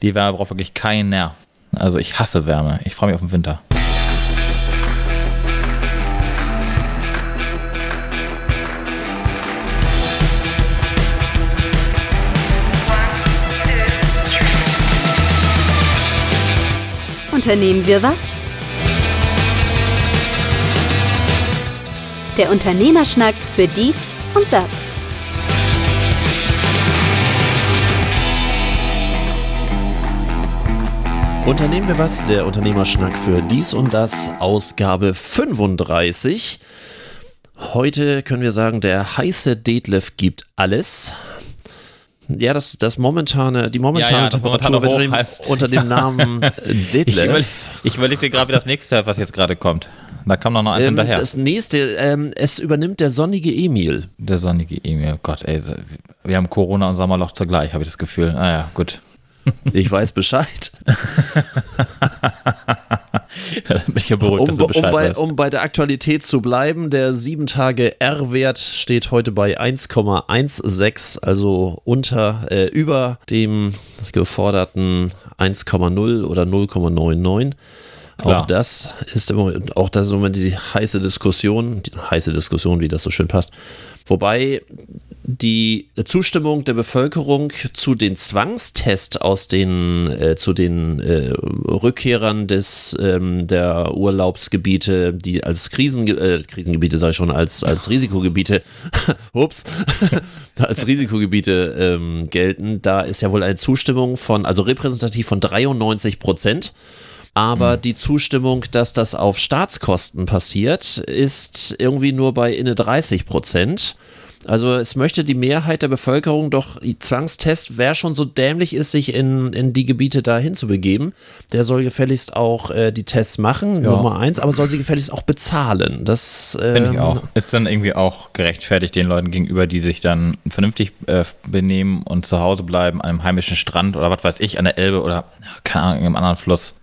Die Wärme braucht wirklich keiner. Also ich hasse Wärme. Ich freue mich auf den Winter. Unternehmen wir was? Der Unternehmerschnack für dies und das. Unternehmen wir was? Der Unternehmerschnack für dies und das, Ausgabe 35. Heute können wir sagen, der heiße Detlef gibt alles. Ja, das, das momentane, die momentane Ja, ja, Temperatur momentane unter, dem, Namen Detlef. ich überlege gerade, wie das nächste, was jetzt gerade kommt. Da kam noch eins Ähm, hinterher. das nächste, ähm, es übernimmt der sonnige Emil. Der sonnige Emil. Gott, ey. Wir haben Corona und Sommerloch zugleich, habe ich das Gefühl. Ah ja, gut. Ich weiß Bescheid. Ja, dann bin ich ja beruhigt, Um, dass du um, Bescheid bei, weißt. um bei der Aktualität zu bleiben, der 7 Tage R-Wert steht heute bei 1,16, also unter, äh, über dem geforderten 1,0 oder 0,99. Auch Klar. das ist im Moment, auch das ist im Moment die heiße Diskussion, die heiße Diskussion, wie das so schön passt. Wobei die Zustimmung der Bevölkerung zu den Zwangstest aus den äh, zu den äh, Rückkehrern des ähm, der Urlaubsgebiete, die als Krisen äh, Krisengebiete sage ich schon als als Risikogebiete, ups, als Risikogebiete ähm, gelten, da ist ja wohl eine Zustimmung von also repräsentativ von 93 Prozent. Aber die Zustimmung, dass das auf Staatskosten passiert, ist irgendwie nur bei inne 30 Prozent. Also es möchte die Mehrheit der Bevölkerung doch, die Zwangstest, wer schon so dämlich ist, sich in, in die Gebiete dahin zu begeben, der soll gefälligst auch äh, die Tests machen, Ja. Nummer eins, aber soll sie gefälligst auch bezahlen. Das Finde ich ähm, auch. Ist dann irgendwie auch gerechtfertigt den Leuten gegenüber, die sich dann vernünftig äh, benehmen und zu Hause bleiben, an einem heimischen Strand oder was weiß ich, an der Elbe oder keine Ahnung, einem anderen Fluss.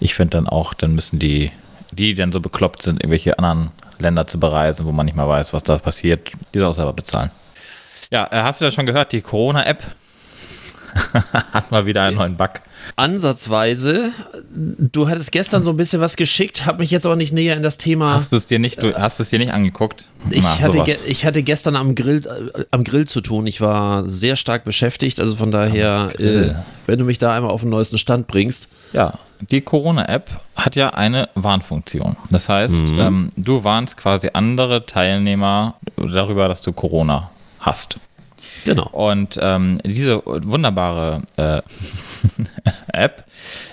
Ich finde dann auch, dann müssen die, die dann so bekloppt sind, irgendwelche anderen Länder zu bereisen, wo man nicht mal weiß, was da passiert, die soll auch selber bezahlen. Ja, äh, hast du das schon gehört? Die Corona-App hat mal wieder einen neuen Bug. Ansatzweise. Du hattest gestern so ein bisschen was geschickt, habe mich jetzt aber nicht näher in das Thema. Hast du es dir nicht, du, hast du es dir nicht angeguckt? Ich, Na, hatte ge ich hatte gestern am Grill, äh, am Grill zu tun. Ich war sehr stark beschäftigt. Also von daher, äh, wenn du mich da einmal auf den neuesten Stand bringst. Ja, die Corona-App hat ja eine Warnfunktion. Das heißt, ähm, du warnst quasi andere Teilnehmer darüber, dass du Corona hast. Genau. Und ähm, diese wunderbare äh, App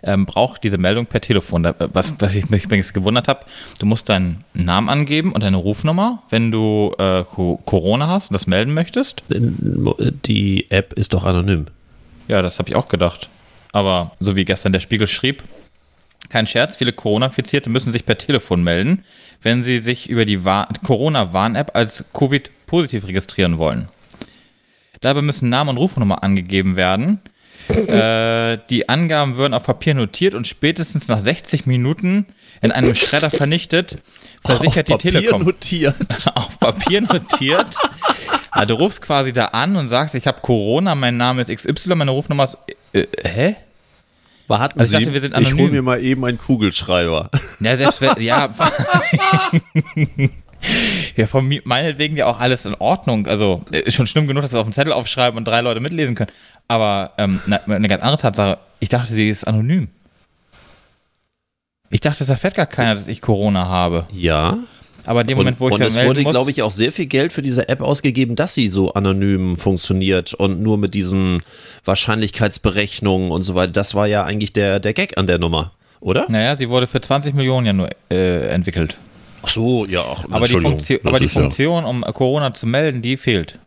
ähm, braucht diese Meldung per Telefon. Was, was ich mich übrigens gewundert habe, du musst deinen Namen angeben und deine Rufnummer, wenn du äh, Co- Corona hast und das melden möchtest. Die App ist doch anonym. Ja, das habe ich auch gedacht. Aber so wie gestern der Spiegel schrieb, kein Scherz, viele Corona-Infizierte müssen sich per Telefon melden, wenn sie sich über die Wa- Corona-Warn-App als Covid-positiv registrieren wollen. Dabei müssen Name und Rufnummer angegeben werden. äh, die Angaben würden auf Papier notiert und spätestens nach 60 Minuten in einem Schredder vernichtet, versichert die Telekom notiert. auf Papier notiert. Also du rufst quasi da an und sagst, ich habe Corona, mein Name ist XY, meine Rufnummer ist. Äh, hä? Warten Also ich Sie, dachte, wir sind ich hole anonym. mir mal eben einen Kugelschreiber. Ja, selbst wenn, ja. ja, von meinetwegen ja auch alles in Ordnung. Also äh, ist schon schlimm genug, dass wir auf dem Zettel aufschreiben und drei Leute mitlesen können. Aber ähm, na, eine ganz andere Tatsache, ich dachte, sie ist anonym. Ich dachte, es erfährt gar keiner, dass ich Corona habe. Ja. Aber in dem Moment, wo und ich und es wurde, muss, glaube ich, auch sehr viel Geld für diese App ausgegeben, dass sie so anonym funktioniert und nur mit diesen Wahrscheinlichkeitsberechnungen und so weiter. Das war ja eigentlich der, der Gag an der Nummer, oder? Naja, sie wurde für 20 Millionen ja nur äh, entwickelt. Ach so, ja. Ach, Aber die, Entschuldigung, Funktion, aber die ist ja- Funktion, um Corona zu melden, die fehlt.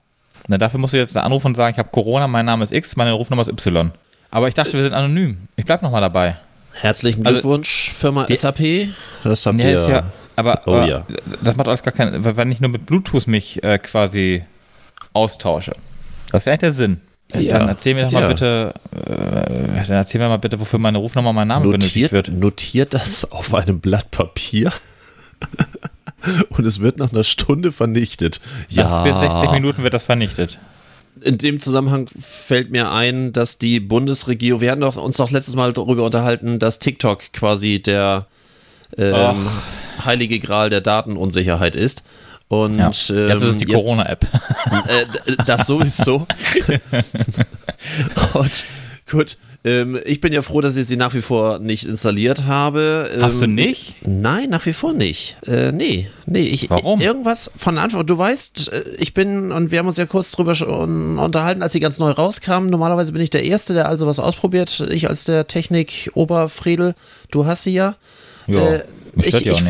Na, dafür musst du jetzt anrufen und sagen, ich habe Corona, mein Name ist X, meine Rufnummer ist Y. Aber ich dachte, wir sind anonym. Ich bleib nochmal dabei. Herzlichen Also- Glückwunsch, Firma Die- SAP. Das habt Ja, ihr. ist ja, aber, Oh aber ja. das macht alles gar keinen wenn ich nur mit Bluetooth mich äh, quasi austausche. Das wäre eigentlich der Sinn. Ja, Dann erzähl mir doch mal ja. bitte, äh, dann erzähl mir mal bitte, wofür meine Rufnummer und mein Name benötigt notiert, wird. notiert das auf einem Blatt Papier und es wird nach einer Stunde vernichtet. Ja, Nach 60 Minuten wird das vernichtet. in dem Zusammenhang fällt mir ein, dass die Bundesregierung, wir hatten doch, uns doch letztes Mal darüber unterhalten, dass TikTok quasi der ähm, heilige Gral der Datenunsicherheit ist. Und ja. Jetzt ähm, ist es die Corona-App. Äh, das sowieso. Und gut, ähm, ich bin ja froh, dass ich sie nach wie vor nicht installiert habe. Ähm, Hast du nicht? Nein, nach wie vor nicht. Äh, nee, nee. Ich, Warum? Irgendwas von Anfang. Du weißt, äh, ich bin, und wir haben uns ja kurz drüber schon unterhalten, als sie ganz neu rauskamen. Normalerweise bin ich der Erste, der also was ausprobiert. Ich als der Technik-Oberfredel. Du hast sie ja. Ja. Äh, ich, ich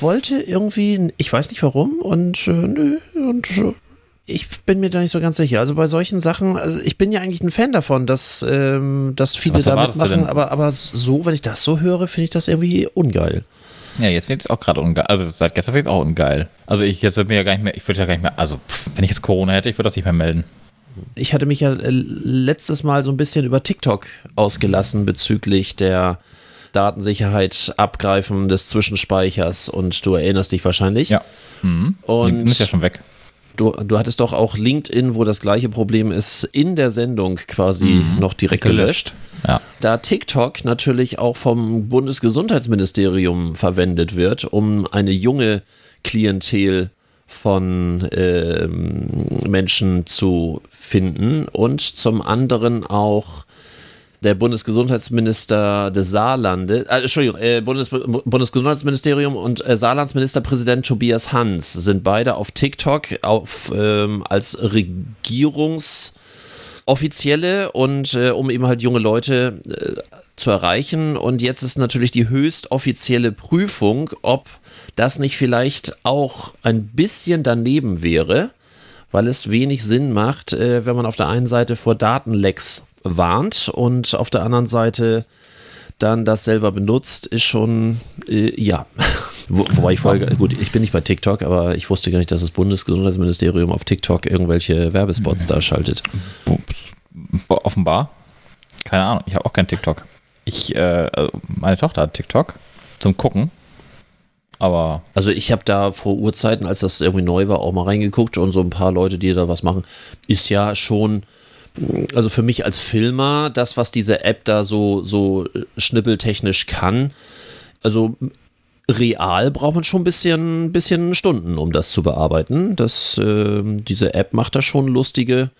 wollte irgendwie, ich weiß nicht warum, und äh, nö, und äh, ich bin mir da nicht so ganz sicher. Also bei solchen Sachen, also ich bin ja eigentlich ein Fan davon, dass, ähm, dass viele da mitmachen, aber, aber so, wenn ich das so höre, finde ich das irgendwie ungeil. Ja, jetzt finde ich es auch gerade ungeil. Also seit gestern finde ich es auch ungeil. Also ich jetzt würde mir ja gar nicht mehr, ich würde ja gar nicht mehr, also pff, wenn ich jetzt Corona hätte, ich würde das nicht mehr melden. Ich hatte mich ja äh, letztes Mal so ein bisschen über TikTok ausgelassen bezüglich der Datensicherheit, Abgreifen des Zwischenspeichers und du erinnerst dich wahrscheinlich. Ja. Mhm. Und ist ja schon weg. Du, du hattest doch auch LinkedIn, wo das gleiche Problem ist, in der Sendung quasi mhm. noch direkt gelöscht. Ja. Da TikTok natürlich auch vom Bundesgesundheitsministerium verwendet wird, um eine junge Klientel von äh, Menschen zu finden und zum anderen auch der Bundesgesundheitsminister des Saarlandes, äh, Entschuldigung, äh, Bundes, Bundesgesundheitsministerium und äh, Saarlandsministerpräsident Tobias Hans sind beide auf TikTok auf, ähm, als Regierungsoffizielle und äh, um eben halt junge Leute äh, zu erreichen. Und jetzt ist natürlich die höchst offizielle Prüfung, ob das nicht vielleicht auch ein bisschen daneben wäre, weil es wenig Sinn macht, äh, wenn man auf der einen Seite vor Datenlecks warnt und auf der anderen Seite dann das selber benutzt, ist schon, äh, ja. Wo, wobei ich vorher, gut, ich bin nicht bei TikTok, aber ich wusste gar nicht, dass das Bundesgesundheitsministerium auf TikTok irgendwelche Werbespots da schaltet. Offenbar. Keine Ahnung, ich habe auch kein TikTok. Ich, äh, also meine Tochter hat TikTok zum Gucken. Aber. Also ich habe da vor Urzeiten, als das irgendwie neu war, auch mal reingeguckt und so ein paar Leute, die da was machen, ist ja schon also für mich als Filmer, das, was diese App da so, so schnippeltechnisch kann, also real braucht man schon ein bisschen, bisschen Stunden, um das zu bearbeiten. Das, äh, diese App macht da schon lustige,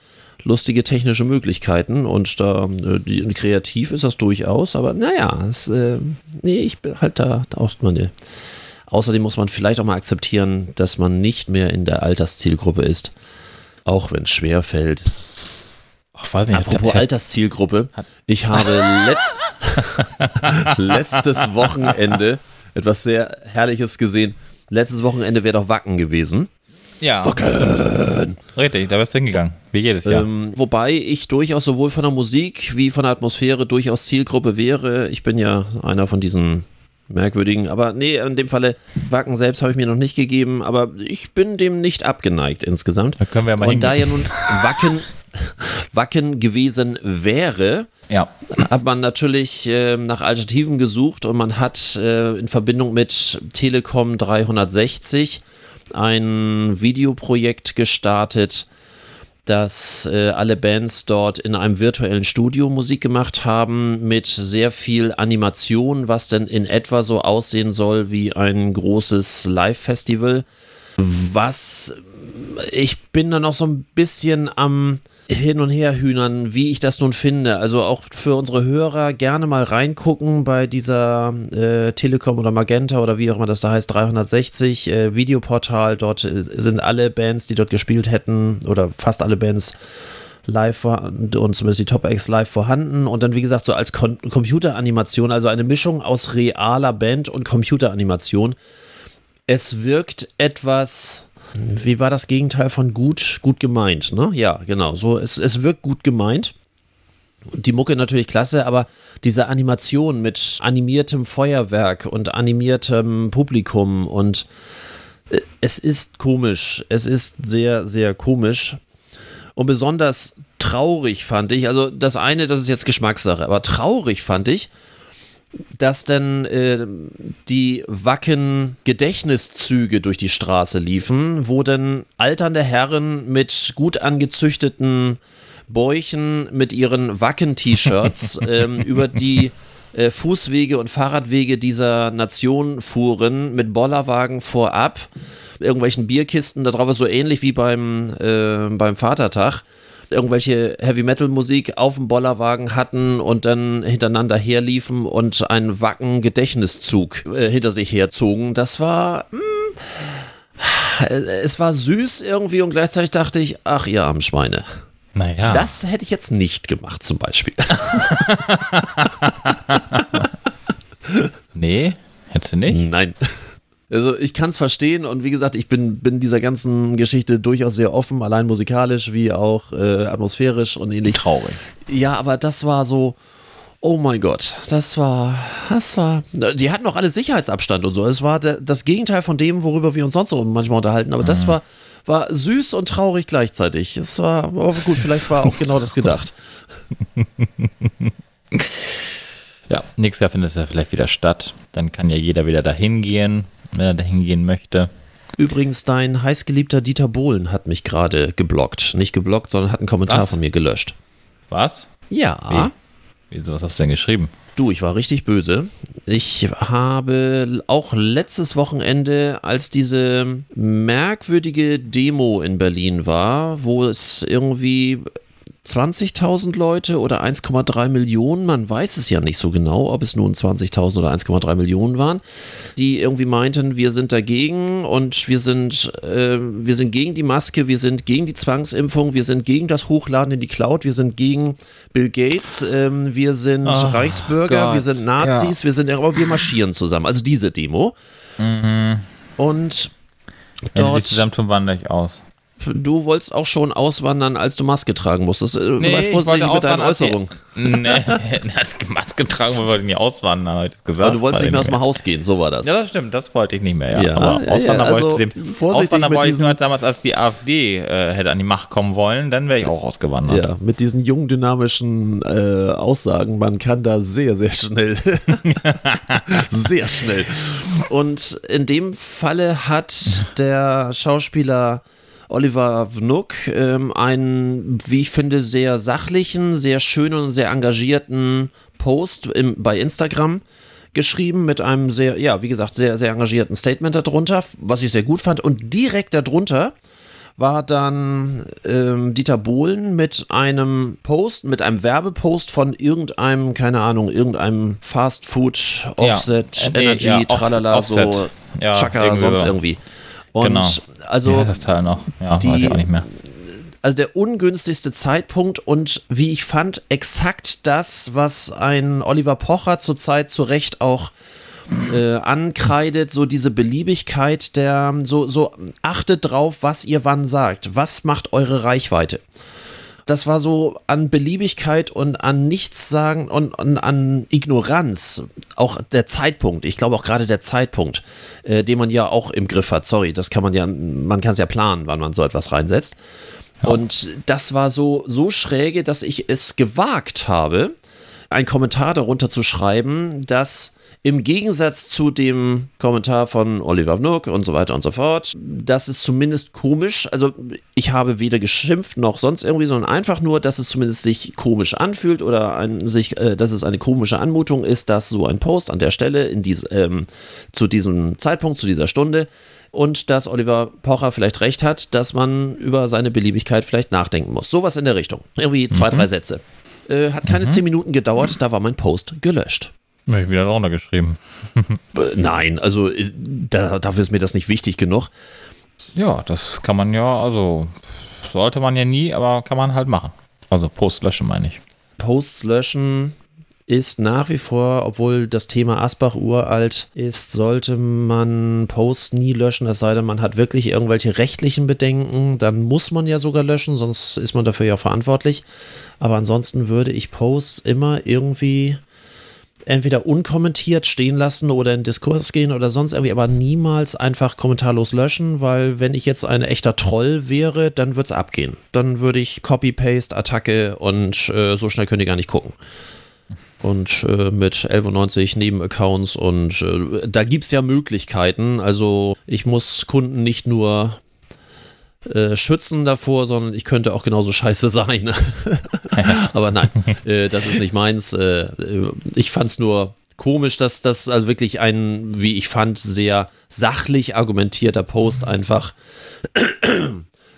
lustige technische Möglichkeiten und da äh, kreativ ist das durchaus, aber naja, es, äh, nee, ich bin halt da, da auch meine. Außerdem muss man vielleicht auch mal akzeptieren, dass man nicht mehr in der Alterszielgruppe ist, auch wenn es schwer fällt. Ach, weiß nicht, Apropos Alterszielgruppe, ich habe letzt, letztes Wochenende etwas sehr Herrliches gesehen. Letztes Wochenende wäre doch Wacken gewesen. Ja. Wacken! Richtig, da wärst du hingegangen. Wie jedes Jahr. Ähm, wobei ich durchaus sowohl von der Musik wie von der Atmosphäre durchaus Zielgruppe wäre. Ich bin ja einer von diesen merkwürdigen, aber nee, in dem Falle Wacken selbst habe ich mir noch nicht gegeben, aber ich bin dem nicht abgeneigt insgesamt. Da können wir mal Und da ja nun Wacken Wacken gewesen wäre, ja. hat man natürlich äh, nach Alternativen gesucht und man hat äh, in Verbindung mit Telekom 360 ein Videoprojekt gestartet, dass äh, alle Bands dort in einem virtuellen Studio Musik gemacht haben mit sehr viel Animation, was denn in etwa so aussehen soll wie ein großes Live-Festival. Was ich bin da noch so ein bisschen am hin und her hühnern, wie ich das nun finde. Also auch für unsere Hörer gerne mal reingucken bei dieser äh, Telekom oder Magenta oder wie auch immer das da heißt, 360 äh, Videoportal. Dort äh, sind alle Bands, die dort gespielt hätten oder fast alle Bands live und zumindest die Top X live vorhanden und dann wie gesagt so als Con Computeranimation, also eine Mischung aus realer Band und Computeranimation. Es wirkt etwas wie war das Gegenteil von gut, gut gemeint, ne? Ja, genau. So, es, es wirkt gut gemeint. Die Mucke natürlich klasse, aber diese Animation mit animiertem Feuerwerk und animiertem Publikum und äh, es ist komisch. Es ist sehr, sehr komisch. Und besonders traurig fand ich, also das eine, das ist jetzt Geschmackssache, aber traurig fand ich, dass dann äh, die Wacken-Gedächtniszüge durch die Straße liefen, wo dann alternde Herren mit gut angezüchteten Bäuchen mit ihren Wacken-T-Shirts ähm, über die äh, Fußwege und Fahrradwege dieser Nation fuhren, mit Bollerwagen vorab, irgendwelchen Bierkisten, da drauf so ähnlich wie beim, äh, beim Vatertag irgendwelche Heavy Metal Musik auf dem Bollerwagen hatten und dann hintereinander herliefen und einen Wacken Gedächtniszug äh, hinter sich herzogen. Das war mh, hm, es war süß irgendwie und gleichzeitig dachte ich, ach ihr armen Schweine. Naja. Das hätte ich jetzt nicht gemacht, zum Beispiel. nee, hättest du nicht? Nein. Also ich kann es verstehen und wie gesagt, ich bin, bin dieser ganzen Geschichte durchaus sehr offen, allein musikalisch wie auch äh, atmosphärisch und ähnlich. Traurig. Ja, aber das war so, oh mein Gott, das war, das war, die hatten auch alle Sicherheitsabstand und so. Es war der, das Gegenteil von dem, worüber wir uns sonst so manchmal unterhalten, aber mhm. das war, war süß und traurig gleichzeitig. Es war, aber gut, vielleicht war auch genau das gedacht. Ja, nächstes Jahr findet es ja vielleicht wieder statt. Dann kann ja jeder wieder dahin gehen wenn er dahin gehen möchte. Übrigens, dein heißgeliebter Dieter Bohlen hat mich gerade geblockt. Nicht geblockt, sondern hat einen Kommentar Was? von mir gelöscht. Was? Ja. Wie? Wieso, was hast du denn geschrieben? Du, ich war richtig böse. Ich habe auch letztes Wochenende, als diese merkwürdige Demo in Berlin war, wo es irgendwie 20.000 Leute oder 1,3 Millionen, man weiß es ja nicht so genau, ob es nun 20.000 oder 1,3 Millionen waren, die irgendwie meinten, wir sind dagegen und wir sind, äh, wir sind gegen die Maske, wir sind gegen die Zwangsimpfung, wir sind gegen das Hochladen in die Cloud, wir sind gegen Bill Gates, äh, wir sind oh, Reichsbürger, Gott. wir sind Nazis, ja. wir sind, aber wir marschieren zusammen. Also diese Demo. Mhm. Und dort. Wenn sie zusammentun, wandere ich aus du wolltest auch schon auswandern, als du Maske tragen musstest. Äh, nee, Sei vorsichtig mit deinen Äußerungen. Nee, als Maske tragen wollte ich nicht auswandern, habe ich gesagt. Aber du wolltest nicht mehr aus dem Haus gehen, so war das. Ja, das stimmt, das wollte ich nicht mehr. Ja. ja Aber ja, Auswandern ja, also, wollte ich dem, Auswandern wollte ich nur damals, als die AfD äh, hätte an die Macht kommen wollen, dann wäre ich auch ausgewandert. Ja, mit diesen jungen, dynamischen äh, Aussagen, man kann da sehr, sehr schnell. sehr schnell. Und in dem Falle hat der Schauspieler Oliver Vnuk ähm, einen, wie ich finde, sehr sachlichen, sehr schönen und sehr engagierten Post im, bei Instagram geschrieben mit einem sehr, ja, wie gesagt, sehr, sehr engagierten Statement darunter, was ich sehr gut fand. Und direkt darunter war dann ähm, Dieter Bohlen mit einem Post, mit einem Werbepost von irgendeinem, keine Ahnung, irgendeinem Fast Food, Offset, ja, Energy, ja, Tralala, offset. so ja, Chaka, sonst irgendwie. Und genau. also ja, das Teil noch. Ja, die, weiß ich auch nicht mehr. Also der ungünstigste Zeitpunkt und wie ich fand, exakt das, was ein Oliver Pocher zurzeit zu Recht auch äh, ankreidet, so diese Beliebigkeit der, so, so achtet drauf, was ihr wann sagt. Was macht eure Reichweite? Das war so an Beliebigkeit und an Nichtsagen und, und an Ignoranz. Auch der Zeitpunkt, ich glaube auch gerade der Zeitpunkt, äh, den man ja auch im Griff hat. Sorry, das kann man ja, man kann es ja planen, wann man so etwas reinsetzt. Ja. Und das war so, so schräge, dass ich es gewagt habe, einen Kommentar darunter zu schreiben, dass im Gegensatz zu dem Kommentar von Oliver Nook und so weiter und so fort, das ist zumindest komisch. Also ich habe weder geschimpft noch sonst irgendwie, sondern einfach nur, dass es zumindest sich komisch anfühlt oder ein, sich, äh, dass es eine komische Anmutung ist, dass so ein Post an der Stelle in dies, ähm, zu diesem Zeitpunkt, zu dieser Stunde und dass Oliver Pocher vielleicht recht hat, dass man über seine Beliebigkeit vielleicht nachdenken muss. Sowas in der Richtung. Irgendwie zwei, mhm. drei Sätze. Äh, hat keine mhm. zehn Minuten gedauert, da war mein Post gelöscht. Habe ich wieder drunter geschrieben. Äh, nein, also äh, da, dafür ist mir das nicht wichtig genug. Ja, das kann man ja, also sollte man ja nie, aber kann man halt machen. Also Post löschen meine ich. Posts löschen ist nach wie vor, obwohl das Thema Asbach uralt ist, sollte man Posts nie löschen, es sei denn, man hat wirklich irgendwelche rechtlichen Bedenken, dann muss man ja sogar löschen, sonst ist man dafür ja verantwortlich. Aber ansonsten würde ich Posts immer irgendwie entweder unkommentiert stehen lassen oder in Diskurs gehen oder sonst irgendwie, aber niemals einfach kommentarlos löschen, weil wenn ich jetzt ein echter Troll wäre, dann würde es abgehen. Dann würde ich Copy-Paste, Attacke und äh, so schnell könnt ihr gar nicht gucken. und äh, mit 11,90 Nebenaccounts und äh, da gibt es ja Möglichkeiten. Also ich muss Kunden nicht nur äh, schützen davor, sondern ich könnte auch genauso scheiße sein. Aber nein, äh, das ist nicht meins. Äh, ich fand es nur komisch, dass das also wirklich ein, wie ich fand, sehr sachlich argumentierter Post einfach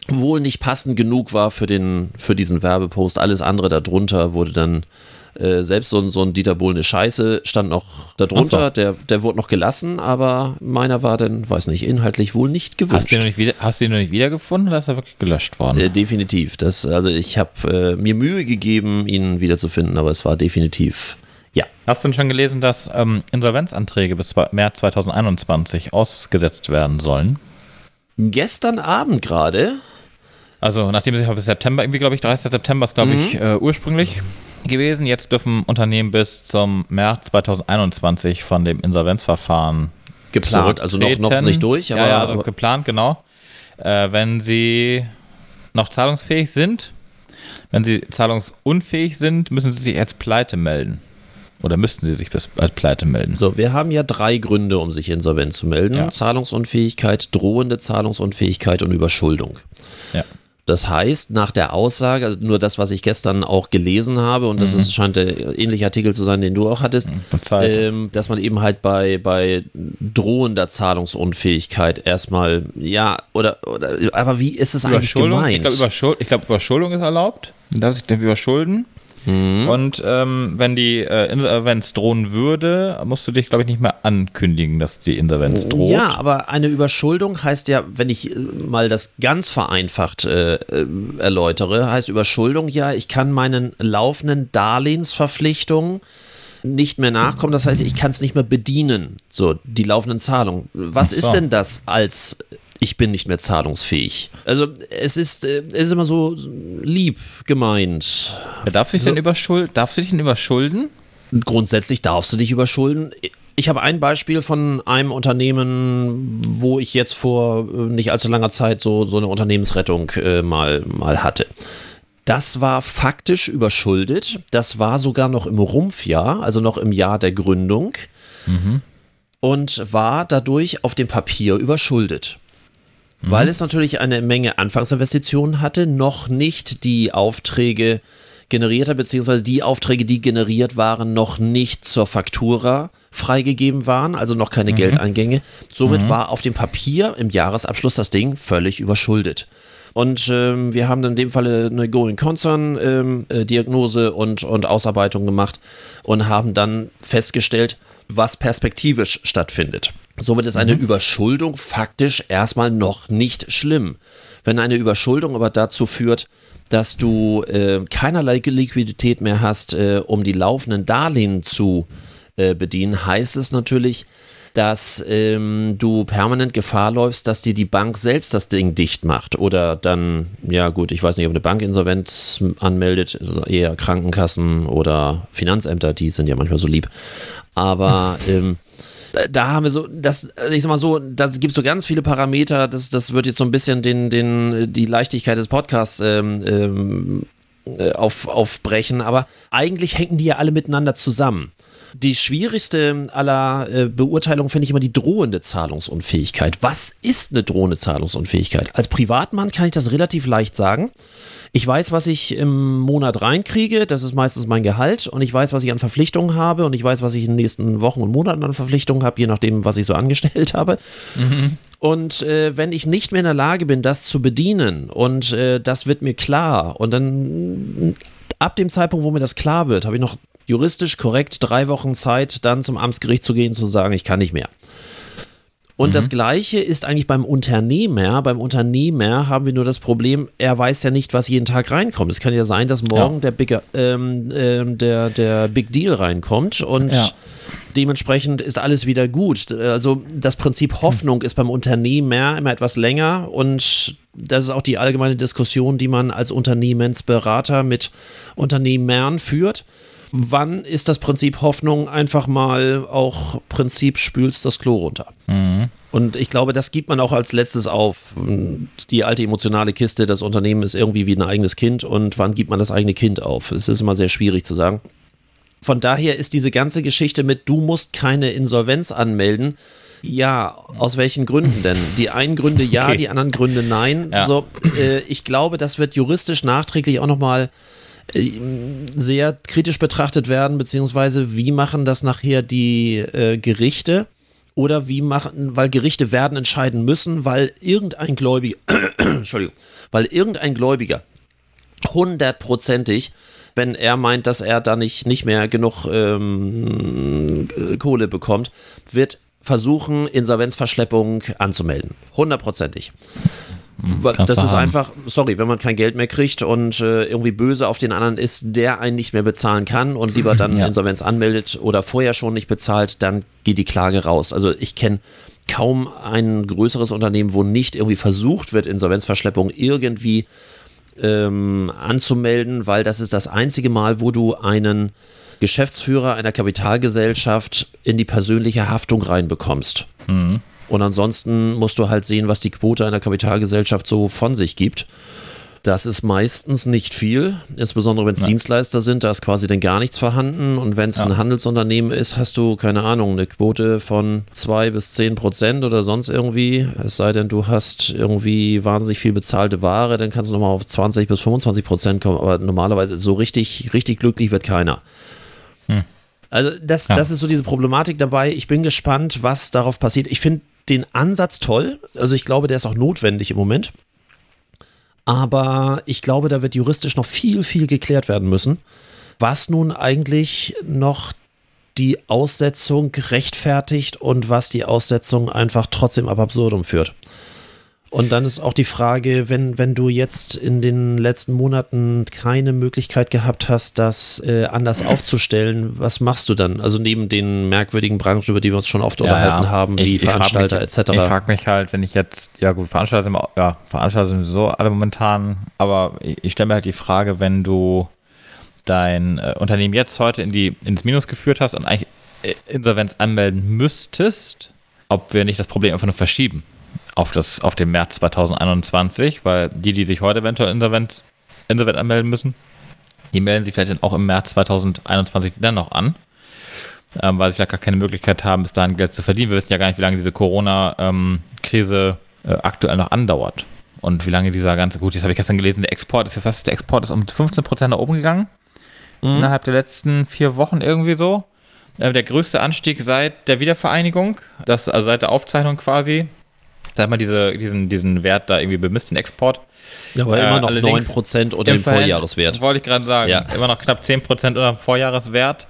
wohl nicht passend genug war für den für diesen Werbepost. Alles andere darunter wurde dann äh, selbst so ein, so ein Dieter Bohlen eine Scheiße stand noch darunter, so. der, der wurde noch gelassen, aber meiner war dann, weiß nicht, inhaltlich wohl nicht gewünscht. Hast du ihn noch nicht, wieder, hast du ihn noch nicht wiedergefunden oder ist er wirklich gelöscht worden? Äh, definitiv. Das, also ich habe äh, mir Mühe gegeben, ihn wiederzufinden, aber es war definitiv ja. Hast du denn schon gelesen, dass ähm, Insolvenzanträge bis März 2021 ausgesetzt werden sollen? Gestern Abend gerade. Also nachdem sich bis September, irgendwie glaube ich, 30. September ist glaube mhm. ich äh, ursprünglich gewesen. Jetzt dürfen Unternehmen bis zum März 2021 von dem Insolvenzverfahren geplant, also noch, noch ist nicht durch. Aber, ja, ja, also aber geplant, genau. Äh, wenn sie noch zahlungsfähig sind, wenn sie zahlungsunfähig sind, müssen sie sich als Pleite melden. Oder müssten sie sich als Pleite melden? So, wir haben ja drei Gründe, um sich insolvent zu melden. Ja. Zahlungsunfähigkeit, drohende Zahlungsunfähigkeit und Überschuldung. Ja. Das heißt, nach der Aussage, also nur das, was ich gestern auch gelesen habe, und das mhm. ist, scheint der ähnliche Artikel zu sein, den du auch hattest, ähm, dass man eben halt bei, bei drohender Zahlungsunfähigkeit erstmal, ja, oder, oder aber wie ist es eigentlich gemeint? Ich glaube, Überschuld, glaub, Überschuldung ist erlaubt. Darf ich überschulden? Mhm. Und ähm, wenn die äh, Insolvenz drohen würde, musst du dich, glaube ich, nicht mehr ankündigen, dass die Insolvenz droht. Ja, aber eine Überschuldung heißt ja, wenn ich äh, mal das ganz vereinfacht äh, äh, erläutere, heißt Überschuldung ja, ich kann meinen laufenden Darlehensverpflichtungen nicht mehr nachkommen. Das heißt, ich kann es nicht mehr bedienen, so die laufenden Zahlungen. Was so. ist denn das als ich bin nicht mehr zahlungsfähig. Also es ist, äh, es ist immer so lieb gemeint. Ja, darf, ich so, denn überschuld, darfst du dich denn überschulden? Grundsätzlich darfst du dich überschulden. Ich habe ein Beispiel von einem Unternehmen, wo ich jetzt vor äh, nicht allzu langer Zeit so, so eine Unternehmensrettung äh, mal, mal hatte. Das war faktisch überschuldet. Das war sogar noch im Rumpfjahr, also noch im Jahr der Gründung. Mhm. Und war dadurch auf dem Papier überschuldet weil es natürlich eine Menge Anfangsinvestitionen hatte, noch nicht die Aufträge generiert hat, beziehungsweise die Aufträge, die generiert waren, noch nicht zur Faktura freigegeben waren, also noch keine mhm. Geldeingänge. Somit mhm. war auf dem Papier im Jahresabschluss das Ding völlig überschuldet. Und ähm, wir haben in dem Falle eine Going Concern ähm, äh, Diagnose und, und Ausarbeitung gemacht und haben dann festgestellt, was perspektivisch stattfindet. Somit ist eine mhm. Überschuldung faktisch erstmal noch nicht schlimm. Wenn eine Überschuldung aber dazu führt, dass du äh, keinerlei Liquidität mehr hast, äh, um die laufenden Darlehen zu äh, bedienen, heißt es natürlich, dass ähm, du permanent Gefahr läufst, dass dir die Bank selbst das Ding dicht macht. Oder dann, ja gut, ich weiß nicht, ob eine Bank Insolvenz anmeldet, also eher Krankenkassen oder Finanzämter, die sind ja manchmal so lieb. Aber ähm, da haben wir so, das, ich sag mal so, da gibt so ganz viele Parameter, das, das wird jetzt so ein bisschen den, den, die Leichtigkeit des Podcasts ähm, ähm, äh, auf, aufbrechen, aber eigentlich hängen die ja alle miteinander zusammen. Die schwierigste aller äh, Beurteilungen finde ich immer die drohende Zahlungsunfähigkeit. Was ist eine drohende Zahlungsunfähigkeit? Als Privatmann kann ich das relativ leicht sagen. Ich weiß, was ich im Monat reinkriege, das ist meistens mein Gehalt und ich weiß, was ich an Verpflichtungen habe und ich weiß, was ich in den nächsten Wochen und Monaten an Verpflichtungen habe, je nachdem, was ich so angestellt habe. Mhm. Und äh, wenn ich nicht mehr in der Lage bin, das zu bedienen und äh, das wird mir klar und dann ab dem Zeitpunkt, wo mir das klar wird, habe ich noch juristisch korrekt drei Wochen Zeit, dann zum Amtsgericht zu gehen, zu sagen, ich kann nicht mehr. Und mhm. das Gleiche ist eigentlich beim Unternehmer. Beim Unternehmer haben wir nur das Problem, er weiß ja nicht, was jeden Tag reinkommt. Es kann ja sein, dass morgen ja. der, Big, ähm, ähm, der, der Big Deal reinkommt und ja. dementsprechend ist alles wieder gut. Also das Prinzip Hoffnung mhm. ist beim Unternehmer immer etwas länger und das ist auch die allgemeine Diskussion, die man als Unternehmensberater mit Unternehmern führt wann ist das Prinzip Hoffnung einfach mal auch Prinzip spülst das Klo runter? Mhm. Und ich glaube, das gibt man auch als letztes auf. Die alte emotionale Kiste, das Unternehmen ist irgendwie wie ein eigenes Kind und wann gibt man das eigene Kind auf? Es ist immer sehr schwierig zu sagen. von daher ist diese ganze Geschichte mit, du musst keine Insolvenz anmelden. Ja, aus welchen Gründen denn? Die einen Gründe ja, okay. die anderen Gründe nein. Ja. So, äh, ich glaube, das wird juristisch nachträglich auch nochmal sehr kritisch betrachtet werden, beziehungsweise wie machen das nachher die äh, Gerichte? Oder wie machen, weil Gerichte werden entscheiden müssen, weil irgendein Gläubiger, Entschuldigung, weil irgendein Gläubiger hundertprozentig wenn er meint, dass er da nicht, nicht mehr genug ähm, Kohle bekommt, wird versuchen, Insolvenzverschleppung anzumelden. Hundertprozentig. Hm, das ist einfach, sorry, wenn man kein Geld mehr kriegt und äh, irgendwie böse auf den anderen ist, der einen nicht mehr bezahlen kann und lieber dann ja. Insolvenz anmeldet oder vorher schon nicht bezahlt, dann geht die Klage raus. Also ich kenne kaum ein größeres Unternehmen, wo nicht irgendwie versucht wird, Insolvenzverschleppung irgendwie ähm, anzumelden, weil das ist das einzige Mal, wo du einen Geschäftsführer einer Kapitalgesellschaft in die persönliche Haftung reinbekommst. Mhm. Und ansonsten musst du halt sehen, was die Quote einer Kapitalgesellschaft so von sich gibt. Das ist meistens nicht viel, insbesondere wenn es Dienstleister sind, da ist quasi dann gar nichts vorhanden. Und wenn es ja. ein Handelsunternehmen ist, hast du, keine Ahnung, eine Quote von 2 bis 10 Prozent oder sonst irgendwie. Es sei denn, du hast irgendwie wahnsinnig viel bezahlte Ware, dann kannst du nochmal auf 20 bis 25 Prozent kommen. Aber normalerweise so richtig, richtig glücklich wird keiner. Hm. Also das, ja. das ist so diese Problematik dabei. Ich bin gespannt, was darauf passiert. Ich finde den Ansatz toll. Also ich glaube, der ist auch notwendig im Moment. Aber ich glaube, da wird juristisch noch viel, viel geklärt werden müssen, was nun eigentlich noch die Aussetzung rechtfertigt und was die Aussetzung einfach trotzdem ab absurdum führt. Und dann ist auch die Frage, wenn, wenn du jetzt in den letzten Monaten keine Möglichkeit gehabt hast, das äh, anders aufzustellen, was machst du dann? Also neben den merkwürdigen Branchen, über die wir uns schon oft ja, unterhalten ja. haben, wie ich, Veranstalter ich etc. Ich frage mich halt, wenn ich jetzt, ja gut, Veranstalter sind, ja, Veranstalter sind so alle momentan, aber ich, ich stelle mir halt die Frage, wenn du dein äh, Unternehmen jetzt heute in die, ins Minus geführt hast und eigentlich äh, Insolvenz anmelden müsstest, ob wir nicht das Problem einfach nur verschieben auf, das, auf den März 2021, weil die, die sich heute eventuell insolvent, insolvent anmelden müssen, die melden sich vielleicht dann auch im März 2021 dennoch an, ähm, weil sie vielleicht gar keine Möglichkeit haben, bis dahin Geld zu verdienen. Wir wissen ja gar nicht, wie lange diese Corona-Krise äh, aktuell noch andauert. Und wie lange dieser ganze, gut, jetzt habe ich gestern gelesen, der Export ist ja fast, der Export ist um 15% nach oben gegangen. Mhm. Innerhalb der letzten vier Wochen irgendwie so. Äh, der größte Anstieg seit der Wiedervereinigung, das, also seit der Aufzeichnung quasi, sag mal, diese, diesen, diesen Wert da irgendwie bemisst, den Export. Ja, aber äh, immer noch 9% unter dem Vorjahreswert. Wollte ich gerade sagen. Ja. Immer noch knapp 10% unter dem Vorjahreswert.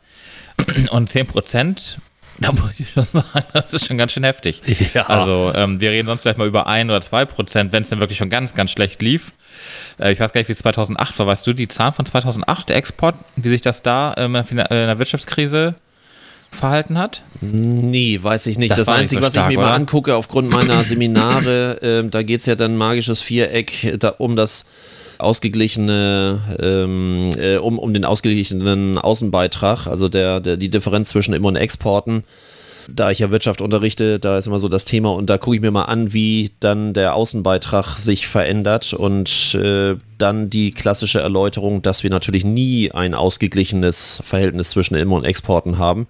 Und 10%, da muss ich schon sagen, das ist schon ganz schön heftig. Ja. Also, ähm, wir reden sonst vielleicht mal über 1 oder 2%, wenn es denn wirklich schon ganz, ganz schlecht lief. Äh, ich weiß gar nicht, wie es 2008 war. Weißt du die Zahlen von 2008, der Export, wie sich das da ähm, in der Wirtschaftskrise verhalten hat? Nee, weiß ich nicht. Das, das Einzige, so stark, was ich mir oder? mal angucke aufgrund meiner Seminare, äh, da geht es ja dann magisches Viereck da, um das ausgeglichene, ähm, äh, um, um den ausgeglichenen Außenbeitrag, also der, der, die Differenz zwischen Im- und Exporten. Da ich ja Wirtschaft unterrichte, da ist immer so das Thema und da gucke ich mir mal an, wie dann der Außenbeitrag sich verändert und äh, dann die klassische Erläuterung, dass wir natürlich nie ein ausgeglichenes Verhältnis zwischen Im- und Exporten haben.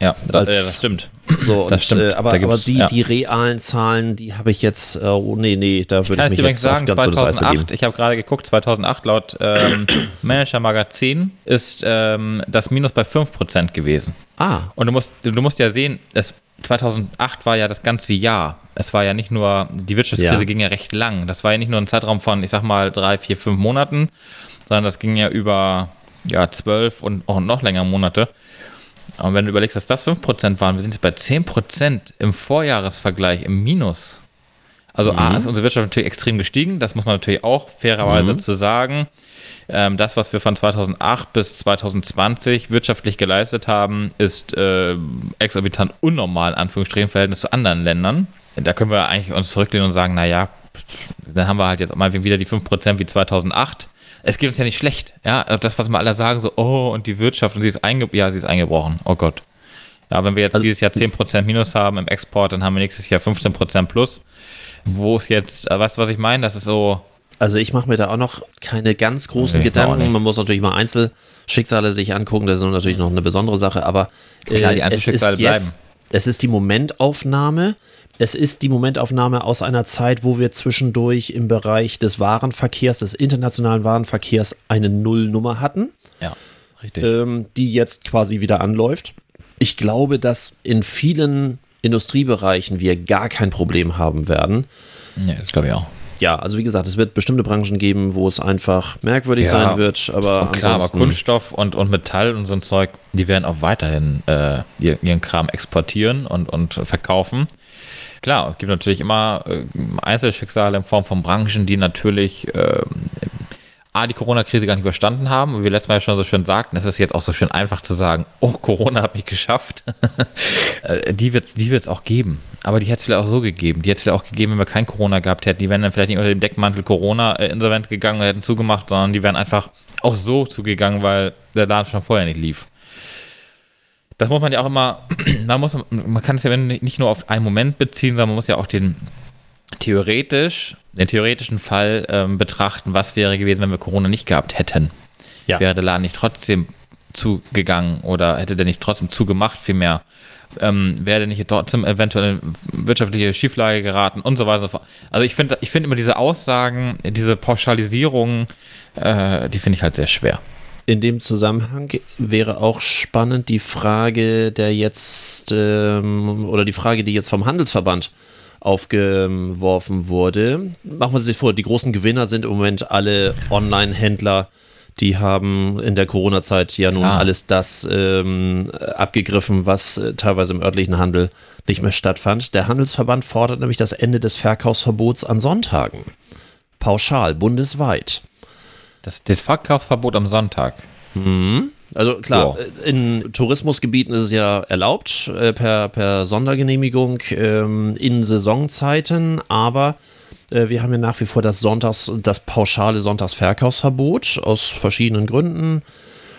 Ja, das, als, das stimmt. So, das und, stimmt. Äh, aber, aber die, ja. die realen Zahlen, die habe ich jetzt, äh, oh nee, nee, da würde ich, ich mich jetzt sagen, auf ganz 2008, Ich habe gerade geguckt, 2008 laut ähm, Manager Magazin ist ähm, das Minus bei 5% gewesen. Ah. Und du musst, du musst ja sehen, es, 2008 war ja das ganze Jahr. Es war ja nicht nur, die Wirtschaftskrise ja. ging ja recht lang. Das war ja nicht nur ein Zeitraum von, ich sag mal, drei, vier, fünf Monaten, sondern das ging ja über ja, zwölf und auch noch länger Monate. Und wenn du überlegst, dass das 5% waren, wir sind jetzt bei 10% im Vorjahresvergleich im Minus. Also mhm. A ist unsere Wirtschaft natürlich extrem gestiegen, das muss man natürlich auch fairerweise mhm. zu sagen. Ähm, das, was wir von 2008 bis 2020 wirtschaftlich geleistet haben, ist äh, exorbitant unnormal, in Anführungsstrichen, im Verhältnis zu anderen Ländern. Da können wir eigentlich uns zurücklehnen und sagen, naja, dann haben wir halt jetzt mal wieder die 5% wie 2008 es geht uns ja nicht schlecht. Ja, das, was wir alle sagen, so, oh, und die Wirtschaft, und sie ist, einge ja, sie ist eingebrochen. Oh Gott. Ja, wenn wir jetzt also, dieses Jahr 10% Minus haben im Export, dann haben wir nächstes Jahr 15% Plus. Wo es jetzt, äh, weißt du, was ich meine? Das ist so, Also ich mache mir da auch noch keine ganz großen Gedanken. Man muss natürlich mal Einzelschicksale sich angucken, das ist natürlich noch eine besondere Sache, aber äh, Klar, die es ist Einzelschicksale jetzt, es ist die Momentaufnahme. Es ist die Momentaufnahme aus einer Zeit, wo wir zwischendurch im Bereich des Warenverkehrs, des internationalen Warenverkehrs eine Nullnummer hatten Ja, richtig. ähm, die jetzt quasi wieder anläuft. Ich glaube, dass in vielen Industriebereichen wir gar kein Problem haben werden. ja, das glaube ich auch. Ja, also wie gesagt, es wird bestimmte Branchen geben, wo es einfach merkwürdig Ja. sein wird, aber Und klar, aber Kunststoff und, und Metall und so ein Zeug, die werden auch weiterhin äh, ihr- ihren Kram exportieren und, und verkaufen. Klar, es gibt natürlich immer äh, Einzelschicksale in Form von Branchen, die natürlich äh, A, die Corona-Krise gar nicht überstanden haben. Wie wir letztes Mal ja schon so schön sagten, es ist jetzt auch so schön einfach zu sagen, oh, Corona hat mich geschafft. Äh, die wird es die wird's auch geben. Aber die hätte es vielleicht auch so gegeben. Die hätte es vielleicht auch gegeben, wenn wir kein Corona gehabt hätten. Die wären dann vielleicht nicht unter dem Deckmantel Corona äh, insolvent gegangen und hätten zugemacht, sondern die wären einfach auch so zugegangen, weil der Laden schon vorher nicht lief. Das muss man ja auch immer, man muss, man kann es ja nicht nur auf einen Moment beziehen, sondern man muss ja auch den theoretisch, den theoretischen Fall ähm, betrachten, was wäre gewesen, wenn wir Corona nicht gehabt hätten. Ja. Wäre der Laden nicht trotzdem zugegangen oder hätte der nicht trotzdem zugemacht, vielmehr ähm, wäre der nicht trotzdem eventuell in wirtschaftliche Schieflage geraten und so weiter. Also ich finde ich finde immer diese Aussagen, diese Pauschalisierung, äh, die finde ich halt sehr schwer. In dem Zusammenhang wäre auch spannend die Frage, der jetzt ähm, oder die Frage, die jetzt vom Handelsverband aufgeworfen wurde. Machen wir sich vor, die großen Gewinner sind im Moment alle Online-Händler. Die haben in der Corona-Zeit ja nun Klar. alles das ähm, abgegriffen, was äh, teilweise im örtlichen Handel nicht mehr stattfand. Der Handelsverband fordert nämlich das Ende des Verkaufsverbots an Sonntagen. Pauschal, bundesweit. Das, das Verkaufsverbot am Sonntag. Also klar, Ja. äh, in Tourismusgebieten ist es ja erlaubt äh, per, per Sondergenehmigung ähm, in Saisonzeiten, aber äh, wir haben ja nach wie vor das Sonntags, das pauschale Sonntagsverkaufsverbot aus verschiedenen Gründen.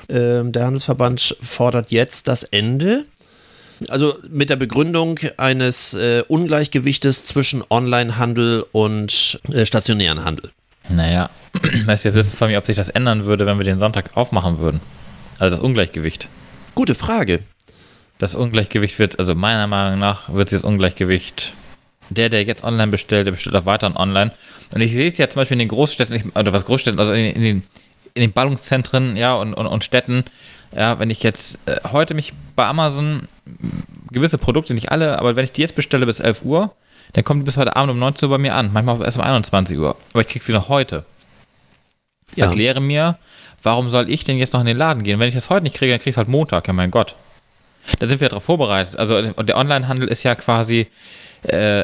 Ähm, der Handelsverband fordert jetzt das Ende. Also mit der Begründung eines Ungleichgewichtes zwischen Onlinehandel und stationären Handel. Naja, weißt du, jetzt ist es von mir, ob sich das ändern würde, wenn wir den Sonntag aufmachen würden. Also das Ungleichgewicht. Gute Frage. Das Ungleichgewicht wird, also meiner Meinung nach, wird sich das Ungleichgewicht. Der, der jetzt online bestellt, der bestellt auch weiterhin online. Und ich sehe es ja zum Beispiel in den Großstädten, oder was Großstädten, also in, in den, in den Ballungszentren, ja, und, und, und Städten, ja, wenn ich jetzt äh, heute mich bei Amazon gewisse Produkte, nicht alle, aber wenn ich die jetzt bestelle bis 11 Uhr, dann kommen die bis heute Abend um 19 Uhr bei mir an. Manchmal erst um 21 Uhr. Aber ich kriege sie noch heute. Ja. Erkläre mir, warum soll ich denn jetzt noch in den Laden gehen? Wenn ich das heute nicht kriege, dann kriege ich es halt Montag, ja mein Gott. Da sind wir ja darauf vorbereitet. Also und der Onlinehandel ist ja quasi, äh,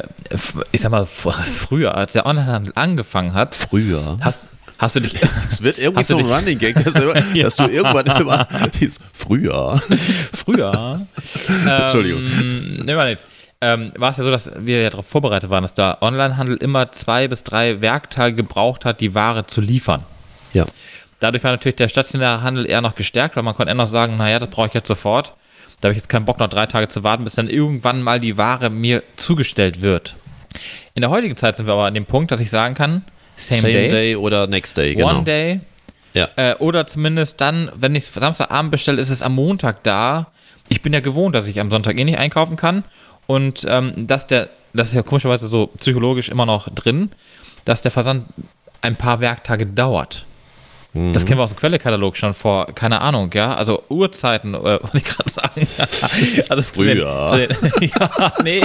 ich sag mal, früher, als der Onlinehandel angefangen hat, Früher. hast, hast du dich, Es wird irgendwie so ein dich- Running Gag, dass, du, dass du irgendwann immer dieses früher. früher, Entschuldigung. ähm, nehmen wir nichts. Ähm, war es ja so, dass wir ja darauf vorbereitet waren, dass der Onlinehandel immer zwei bis drei Werktage gebraucht hat, die Ware zu liefern. Ja. Dadurch war natürlich der stationäre Handel eher noch gestärkt, weil man konnte eher noch sagen, naja, das brauche ich jetzt sofort. Da habe ich jetzt keinen Bock, noch drei Tage zu warten, bis dann irgendwann mal die Ware mir zugestellt wird. In der heutigen Zeit sind wir aber an dem Punkt, dass ich sagen kann, same, Same day, day. oder next day, genau. one day, Ja. äh, oder zumindest dann, wenn ich es Samstagabend bestelle, ist es am Montag da. Ich bin ja gewohnt, dass ich am Sonntag eh nicht einkaufen kann. Und ähm, dass der, das ist ja komischerweise so psychologisch immer noch drin, dass der Versand ein paar Werktage dauert. Das kennen wir aus dem Quellekatalog schon vor, keine Ahnung, ja, also Uhrzeiten, äh, wollte ich gerade sagen. also zu den- Früher. Zu den, ja, nee.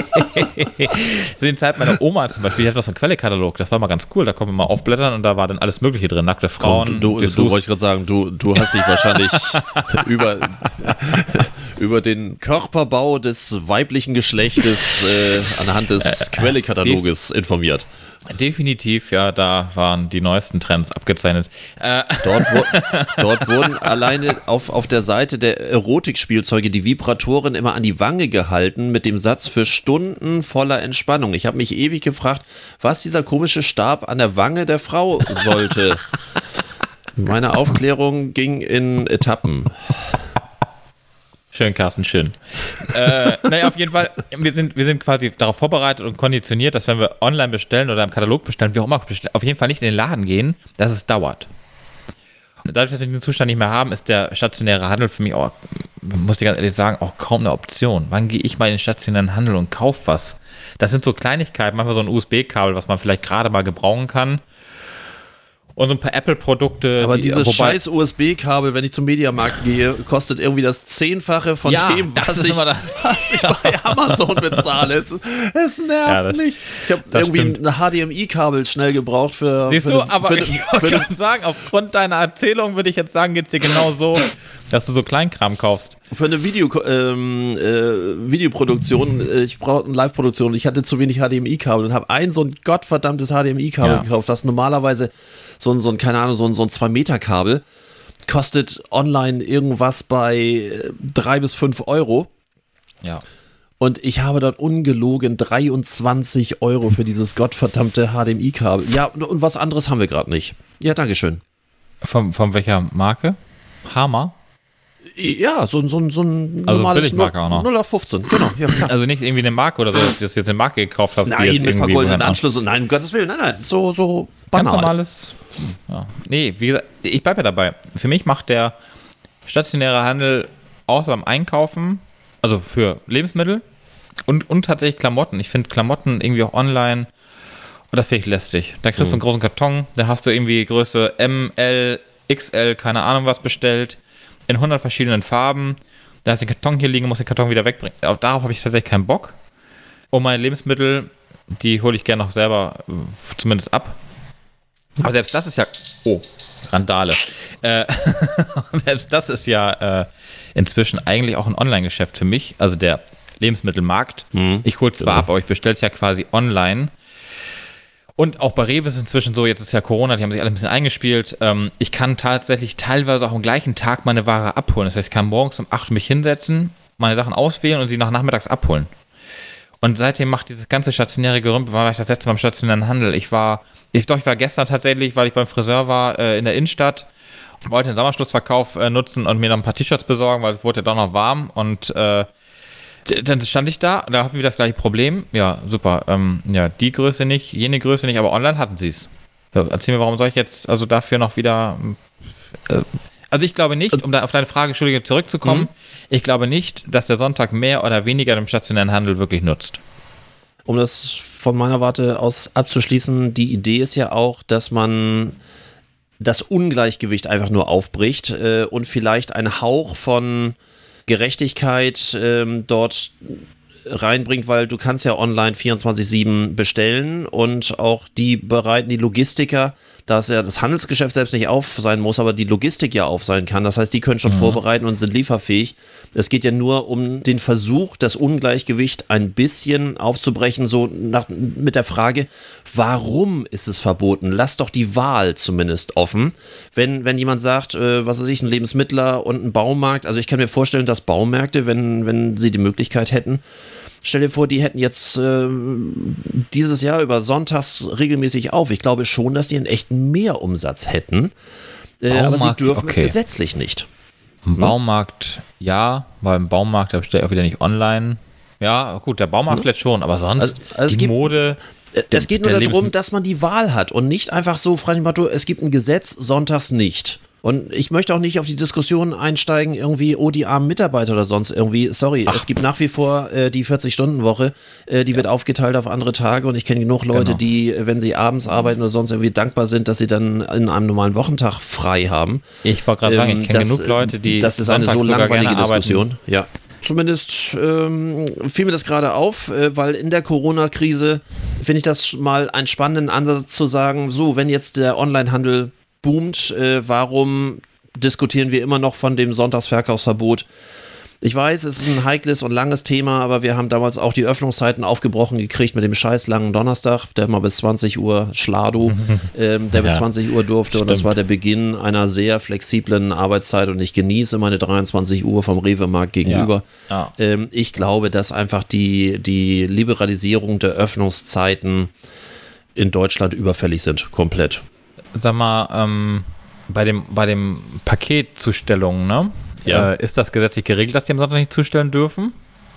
zu den Zeiten meiner Oma zum Beispiel, die hat noch so einen Quellekatalog, das war mal ganz cool, da konnte man mal aufblättern und da war dann alles Mögliche drin, nackte Frauen, Komm, du, du, du wollte ich gerade sagen, du, du hast dich wahrscheinlich über, über den Körperbau des weiblichen Geschlechtes äh, anhand des Quellekataloges informiert. Definitiv, ja, da waren die neuesten Trends abgezeichnet. Äh, Dort, wo, dort wurden alleine auf, auf der Seite der Erotikspielzeuge die Vibratoren immer an die Wange gehalten mit dem Satz für Stunden voller Entspannung. Ich habe mich ewig gefragt, was dieser komische Stab an der Wange der Frau sollte. Meine Aufklärung ging in Etappen. Schön, Carsten, schön. äh, naja, auf jeden Fall, wir sind, wir sind quasi darauf vorbereitet und konditioniert, dass wenn wir online bestellen oder im Katalog bestellen, wie auch immer bestellen, auf jeden Fall nicht in den Laden gehen, dass es dauert. Dadurch, dass wir diesen Zustand nicht mehr haben, ist der stationäre Handel für mich auch, muss ich ganz ehrlich sagen, auch kaum eine Option. Wann gehe ich mal in den stationären Handel und kaufe was? Das sind so Kleinigkeiten, manchmal so ein USB-Kabel, was man vielleicht gerade mal gebrauchen kann und so ein paar Apple-Produkte. Aber die, dieses scheiß USB-Kabel, wenn ich zum Mediamarkt gehe, kostet irgendwie das Zehnfache von ja, dem, was ich, was ich bei Amazon bezahle. Es, es nervt ja, das, nicht. Ich habe irgendwie stimmt. ein HDMI-Kabel schnell gebraucht für. Siehst für du, eine, aber für ich wollte sagen, aufgrund deiner Erzählung würde ich jetzt sagen, geht es dir genau so, dass du so Kleinkram kaufst. Für eine Video, ähm, äh, Videoproduktion, äh, ich brauche eine Live-Produktion, ich hatte zu wenig HDMI-Kabel und habe ein so ein gottverdammtes HDMI-Kabel gekauft, das normalerweise so ein, so ein, keine Ahnung, so ein, so ein 2-Meter-Kabel. Kostet online irgendwas bei 3 äh, bis 5 Euro. Ja. Und ich habe dort ungelogen 23 Euro für dieses gottverdammte HDMI-Kabel. Ja, und was anderes haben wir gerade nicht. Ja, Dankeschön. Von, von welcher Marke? Hammer? Ja, so, so, so ein also normales Billigmarke auch noch. 0 auf 15, genau. Ja. Also nicht irgendwie eine Marke oder so, dass du jetzt eine Marke gekauft hast. Nein, mit vergoldeten Anschluss und nein, um Gottes Willen, nein, nein, so, so banal. Ganz normales ja. Nee, wie gesagt, ich bleibe ja dabei. Für mich macht der stationäre Handel außer beim Einkaufen, also für Lebensmittel und, und tatsächlich Klamotten. Ich finde Klamotten irgendwie auch online, und das finde ich lästig. Da kriegst du einen mhm. großen Karton, da hast du irgendwie Größe M, L, XL, keine Ahnung was bestellt, in 100 verschiedenen Farben. Da hast du den Karton hier liegen, muss den Karton wieder wegbringen. Darauf habe ich tatsächlich keinen Bock. Und meine Lebensmittel, die hole ich gerne noch selber äh, zumindest ab, aber selbst das ist ja. Oh, Randale. Äh, selbst das ist ja äh, inzwischen eigentlich auch ein Online-Geschäft für mich. Also der Lebensmittelmarkt. Mhm. Ich hole zwar ja. ab, aber ich bestelle es ja quasi online. Und auch bei Rewe ist es inzwischen so, jetzt ist ja Corona, die haben sich alle ein bisschen eingespielt. Ähm, ich kann tatsächlich teilweise auch am gleichen Tag meine Ware abholen. Das heißt, ich kann morgens um 8 Uhr mich hinsetzen, meine Sachen auswählen und sie nach nachmittags abholen. Und seitdem macht dieses ganze stationäre Gerümpel, war ich das letzte Mal im stationären Handel. Ich war ich doch, ich war gestern tatsächlich, weil ich beim Friseur war, äh, in der Innenstadt, wollte den Sommerschlussverkauf äh, nutzen und mir noch ein paar T-Shirts besorgen, weil es wurde ja doch noch warm und äh, dann stand ich da, da hatten wir das gleiche Problem. Ja, super. Ähm, ja, die Größe nicht, jene Größe nicht, aber online hatten sie es. So, erzähl mir, warum soll ich jetzt also dafür noch wieder. Äh, also ich glaube nicht, um da auf deine Frage, Entschuldige, zurückzukommen, mhm. ich glaube nicht, dass der Sonntag mehr oder weniger dem stationären Handel wirklich nutzt. Um das von meiner Warte aus abzuschließen, die Idee ist ja auch, dass man das Ungleichgewicht einfach nur aufbricht äh, und vielleicht einen Hauch von Gerechtigkeit ähm, dort reinbringt, weil du kannst ja online 24-7 bestellen und auch die bereiten die Logistiker dass ja das Handelsgeschäft selbst nicht auf sein muss, aber die Logistik ja auf sein kann. Das heißt, die können schon mhm. vorbereiten und sind lieferfähig. Es geht ja nur um den Versuch, das Ungleichgewicht ein bisschen aufzubrechen, so nach, mit der Frage, warum ist es verboten? Lass doch die Wahl zumindest offen. Wenn, wenn jemand sagt, äh, was weiß ich, ein Lebensmittler und ein Baumarkt, also ich kann mir vorstellen, dass Baumärkte, wenn, wenn sie die Möglichkeit hätten, Stell dir vor, die hätten jetzt äh, dieses Jahr über Sonntags regelmäßig auf. Ich glaube schon, dass die einen echten Mehrumsatz hätten. Äh, aber sie dürfen okay. es gesetzlich nicht. Im Baumarkt ja, weil im Baumarkt, da bestellt auch wieder nicht online. Ja, gut, der Baumarkt hm? vielleicht schon, aber sonst also, also die gibt, Mode. Äh, es geht nur darum, dass man die Wahl hat und nicht einfach so frei Motto, es gibt ein Gesetz, sonntags nicht. Und ich möchte auch nicht auf die Diskussion einsteigen, irgendwie, oh, die armen Mitarbeiter oder sonst irgendwie. Sorry, Ach. es gibt nach wie vor äh, die 40-Stunden-Woche, äh, die ja. wird aufgeteilt auf andere Tage und ich kenne genug Leute, genau. die, wenn sie abends arbeiten oder sonst irgendwie dankbar sind, dass sie dann in einem normalen Wochentag frei haben. Ich wollte gerade ähm, sagen, ich kenne genug Leute, die. Das ist eine so langweilige Diskussion. Ja. Zumindest ähm, fiel mir das gerade auf, äh, weil in der Corona-Krise finde ich das mal einen spannenden Ansatz zu sagen, so, wenn jetzt der Onlinehandel boomt, äh, warum diskutieren wir immer noch von dem Sonntagsverkaufsverbot? Ich weiß, es ist ein heikles und langes Thema, aber wir haben damals auch die Öffnungszeiten aufgebrochen gekriegt mit dem scheiß langen Donnerstag, der mal bis 20 Uhr Schladu, ähm, der ja, bis 20 Uhr durfte stimmt. und das war der Beginn einer sehr flexiblen Arbeitszeit und ich genieße meine 23 Uhr vom Rewe-Markt gegenüber. Ja, ja. Ähm, ich glaube, dass einfach die, die Liberalisierung der Öffnungszeiten in Deutschland überfällig sind, komplett sag mal, ähm, bei dem, bei dem Paketzustellung, ne? Ja. Äh, ist das gesetzlich geregelt, dass die am Sonntag nicht zustellen dürfen?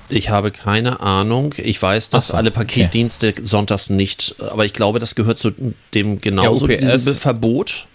Ich habe keine Ahnung. Ich weiß, dass so, alle Paketdienste sonntags nicht, aber ich glaube, das gehört zu dem genauso Ja, diesem Verbot.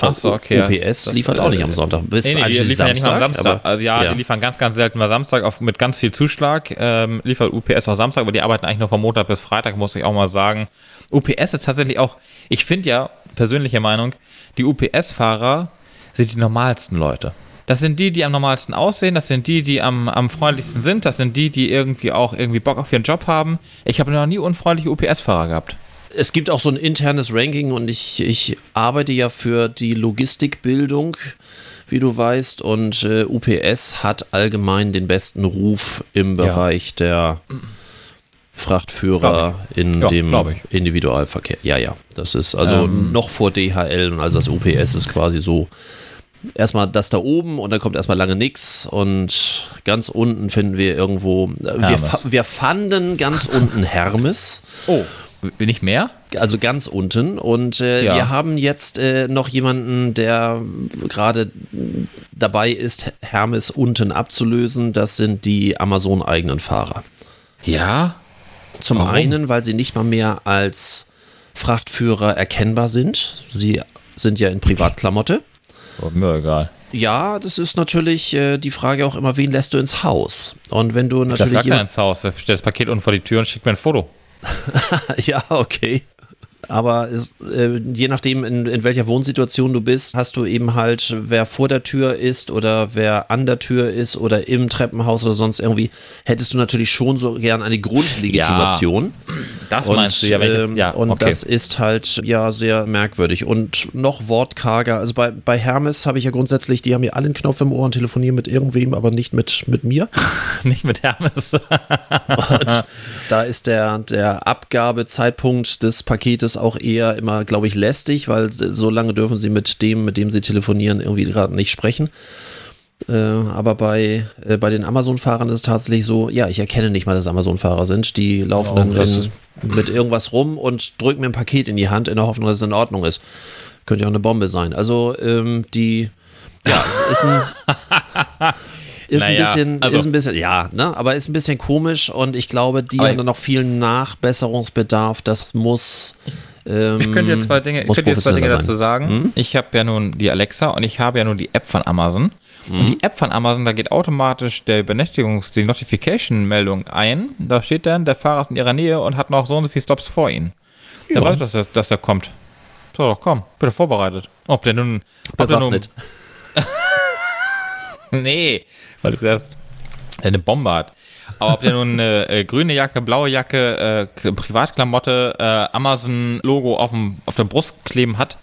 Ach so, okay. UPS Das, liefert äh, auch nicht am Sonntag. Bis Nee, nee, die liefern ja nicht am Samstag. aber- also ja, ja. die liefern ganz, ganz selten mal Samstag auf, mit ganz viel Zuschlag. Ähm, liefert UPS auch Samstag, aber die arbeiten eigentlich nur von Montag bis Freitag, muss ich auch mal sagen. UPS ist tatsächlich auch, ich finde ja, persönliche Meinung, die UPS-Fahrer sind die normalsten Leute. Das sind die, die am normalsten aussehen, das sind die, die am, am freundlichsten sind, das sind die, die irgendwie auch irgendwie Bock auf ihren Job haben. Ich habe noch nie unfreundliche UPS-Fahrer gehabt. Es gibt auch so ein internes Ranking und ich, ich arbeite ja für die Logistikbildung, wie du weißt, und äh, UPS hat allgemein den besten Ruf im Ja. Bereich der Frachtführer in Ja, dem ich. Individualverkehr. Ja, ja, das ist also Ähm. noch vor DHL und also das UPS ist quasi so erstmal das da oben und dann kommt erstmal lange nix und ganz unten finden wir irgendwo, äh, wir, wir fanden ganz unten Hermes Oh, nicht mehr? also ganz unten. Und äh, Ja. wir haben jetzt äh, noch jemanden, der gerade dabei ist, Hermes unten abzulösen. Das sind die Amazon-eigenen Fahrer. Ja. Zum Warum? einen, weil sie nicht mal mehr als Frachtführer erkennbar sind. Sie sind ja in Privatklamotte. Oh, mir egal. Ja, das ist natürlich äh, die Frage auch immer, wen lässt du ins Haus? Und wenn du Ich lasse natürlich gar keinen ins Haus. Der stellt das Paket unten vor die Tür und schickt mir ein Foto. Ja, okay. Aber es, äh, je nachdem, in, in welcher Wohnsituation du bist, hast du eben halt, wer vor der Tür ist oder wer an der Tür ist oder im Treppenhaus oder sonst irgendwie, hättest du natürlich schon so gern eine Grundlegitimation. Das Und, meinst du ja, ich, ähm, ja, und okay. das ist halt ja sehr merkwürdig und noch wortkarger. Also bei, bei Hermes habe ich ja grundsätzlich, die haben ja alle einen Knopf im Ohr und telefonieren mit irgendwem, aber nicht mit, mit mir. nicht mit Hermes. Und da ist der, der Abgabezeitpunkt des Paketes auch eher immer, glaube ich, lästig, weil so lange dürfen sie mit dem, mit dem sie telefonieren, irgendwie gerade nicht sprechen. Äh, aber bei, äh, bei den Amazon-Fahrern ist es tatsächlich so, ja, ich erkenne nicht mal, dass Amazon-Fahrer sind. Die laufen Oh, dann krass. in, mit irgendwas rum und drücken mir ein Paket in die Hand in der Hoffnung, dass es in Ordnung ist. Könnte ja auch eine Bombe sein. Also ähm, die, ja, es ist ein, ist ein Naja, bisschen, also- ist ein bisschen, ja, ne, aber ist ein bisschen komisch und ich glaube, die haben dann noch viel Nachbesserungsbedarf. Das muss. Ähm, Ich könnte jetzt zwei Dinge, ich könnte jetzt zwei Dinge dazu sagen. Ich habe ja nun die Alexa und ich habe ja nun die App von Amazon. Und die App von Amazon, da geht automatisch der Benachrichtigungs-, die Notification-Meldung ein. Da steht dann, der Fahrer ist in ihrer Nähe und hat noch so und so viele Stops vor ihnen. Da Ja. weiß ich, dass, der- dass der kommt. So, doch, komm, bitte vorbereitet. Ob der nun. Ob der nun Bewaffnet. Nee, weil du gesagt der eine Bombe hat. Aber ob der nun eine äh, grüne Jacke, blaue Jacke, äh, Privatklamotte, äh, Amazon-Logo auf, dem- auf der Brust kleben hat,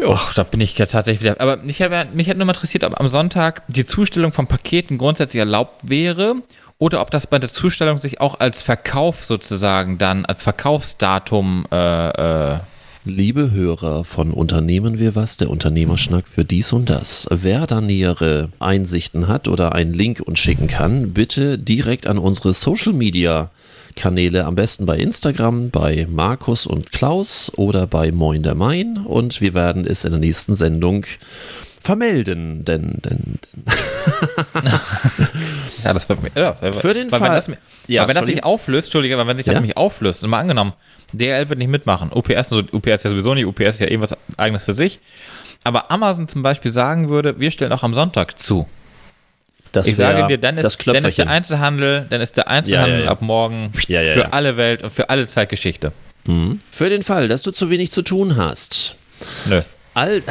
Och, da bin ich ja tatsächlich wieder. Aber mich hat, mich hat nur mal interessiert, ob am Sonntag die Zustellung von Paketen grundsätzlich erlaubt wäre oder ob das bei der Zustellung sich auch als Verkauf sozusagen dann, als Verkaufsdatum äh, äh, Liebe Hörer von Unternehmen wir was, der Unternehmerschnack für dies und das. Wer da nähere Einsichten hat oder einen Link uns schicken kann, bitte direkt an unsere Social Media Kanäle, am besten bei Instagram, bei Markus und Klaus oder bei Moin der Main und wir werden es in der nächsten Sendung vermelden, denn, denn, Ja, das wird mir. Ja, Für den Fall- Wenn das, Ja, wenn das sich auflöst, Entschuldige, wenn sich das Ja. nämlich auflöst, mal angenommen, DL wird nicht mitmachen, UPS, also UPS ja sowieso nicht, UPS ist ja irgendwas eigenes für sich. Aber Amazon zum Beispiel sagen würde, wir stellen auch am Sonntag zu. das Ich sage dir, dann ist, dann ist der. Einzelhandel, dann ist der Einzelhandel Ja, ja, ja. ab morgen Ja, ja, für ja. alle Welt und für alle Zeitgeschichte. Für den Fall, dass du zu wenig zu tun hast, Nö. All.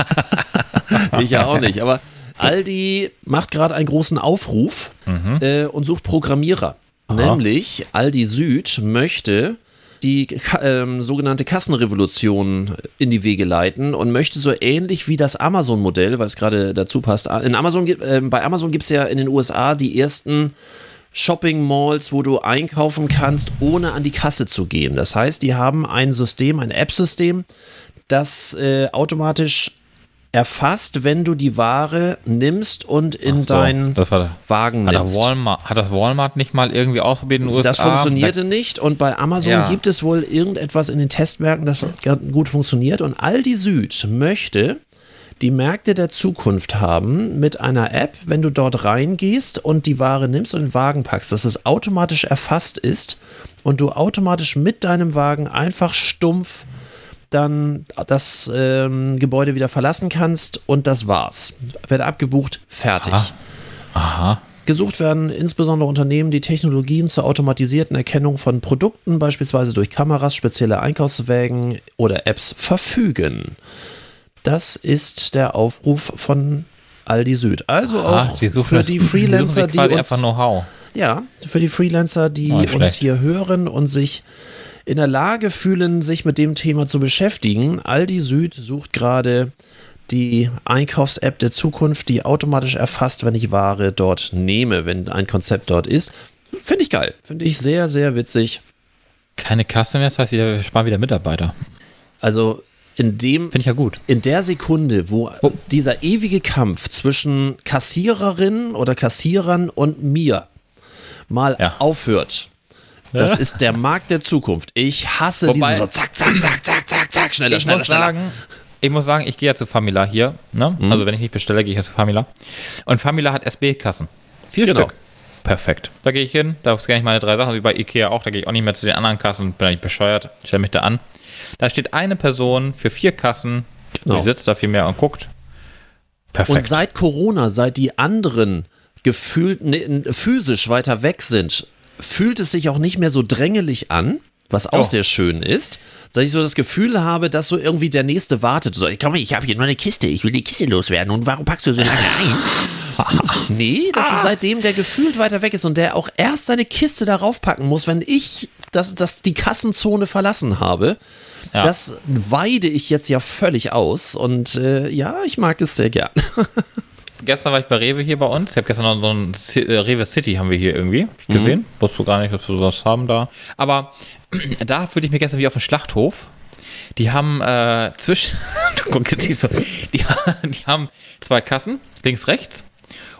ich ja auch nicht, aber Aldi macht gerade einen großen Aufruf äh, und sucht Programmierer. Nämlich Aldi Süd möchte die ähm, sogenannte Kassenrevolution in die Wege leiten und möchte so ähnlich wie das Amazon-Modell, weil es gerade dazu passt. In Amazon, ähm, bei Amazon gibt es ja in den USA die ersten Shopping Malls, wo du einkaufen kannst, ohne an die Kasse zu gehen. Das heißt, die haben ein System, ein App-System, das äh, automatisch erfasst, wenn du die Ware nimmst und in So, deinen Wagen hat, nimmst. das Walmart, hat das Walmart nicht mal irgendwie ausprobiert in den USA? Das funktionierte nicht und bei Amazon Ja. gibt es wohl irgendetwas in den Testwerken, das gut funktioniert und Aldi Süd möchte die Märkte der Zukunft haben mit einer App, wenn du dort reingehst und die Ware nimmst und in den Wagen packst, dass es automatisch erfasst ist und du automatisch mit deinem Wagen einfach stumpf dann das ähm, Gebäude wieder verlassen kannst und das war's. Wird abgebucht, fertig. Aha. Aha. Gesucht werden insbesondere Unternehmen, die Technologien zur automatisierten Erkennung von Produkten, beispielsweise durch Kameras, spezielle Einkaufswägen oder Apps, verfügen. Das ist der Aufruf von Aldi Süd. Also Aha, auch die für die Freelancer, die uns, einfach Know-how. ja, für die Freelancer, die Oh, uns hier hören und sich in der Lage fühlen, sich mit dem Thema zu beschäftigen. Aldi Süd sucht gerade die Einkaufs-App der Zukunft, die automatisch erfasst, wenn ich Ware dort nehme, wenn ein Konzept dort ist. Finde ich geil. Finde ich sehr, sehr witzig. Keine Kasse mehr, das heißt, wir sparen wieder Mitarbeiter. Also in dem Finde ich ja gut. in der Sekunde, wo Wo- dieser ewige Kampf zwischen Kassiererinnen oder Kassierern und mir mal Ja. aufhört. Das ist der Markt der Zukunft. Ich hasse Wobei- diese so zack, zack, zack, zack, zack, zack, schneller, ich schneller, muss schneller. sagen, ich muss sagen, ich gehe ja zu Famila hier. Ne? Mhm. Also wenn ich nicht bestelle, gehe ich ja zu Famila. Und Famila hat SB-Kassen. Vier Genau. Stück. Perfekt. Da gehe ich hin, da scanne ich meine drei Sachen, wie bei Ikea auch. Da gehe ich auch nicht mehr zu den anderen Kassen, bin nicht bescheuert, stelle mich da an. Da steht eine Person für vier Kassen, Genau. die sitzt da viel mehr und guckt. Perfekt. Und seit Corona, seit die anderen gefühlt ne, physisch weiter weg sind, fühlt es sich auch nicht mehr so drängelig an, was auch Oh. sehr schön ist, dass ich so das Gefühl habe, dass so irgendwie der Nächste wartet. So, komm, ich habe hier nur eine Kiste, ich will die Kiste loswerden und warum packst du so lange ein? nee, das ist seitdem der gefühlt weiter weg ist und der auch erst seine Kiste darauf packen muss, wenn ich das, das die Kassenzone verlassen habe. Ja. Das weide ich jetzt ja völlig aus und äh, ja, ich mag es sehr gern. gestern war ich bei Rewe hier bei uns. Ich habe gestern noch so ein Ci- äh, Rewe City haben wir hier irgendwie hab ich gesehen. Wusste gar nicht, dass wir sowas haben da. Aber da fühlte ich mich gestern wie auf dem Schlachthof. Die haben äh, zwischen, du guck jetzt siehst du, die, die haben zwei Kassen, links, rechts.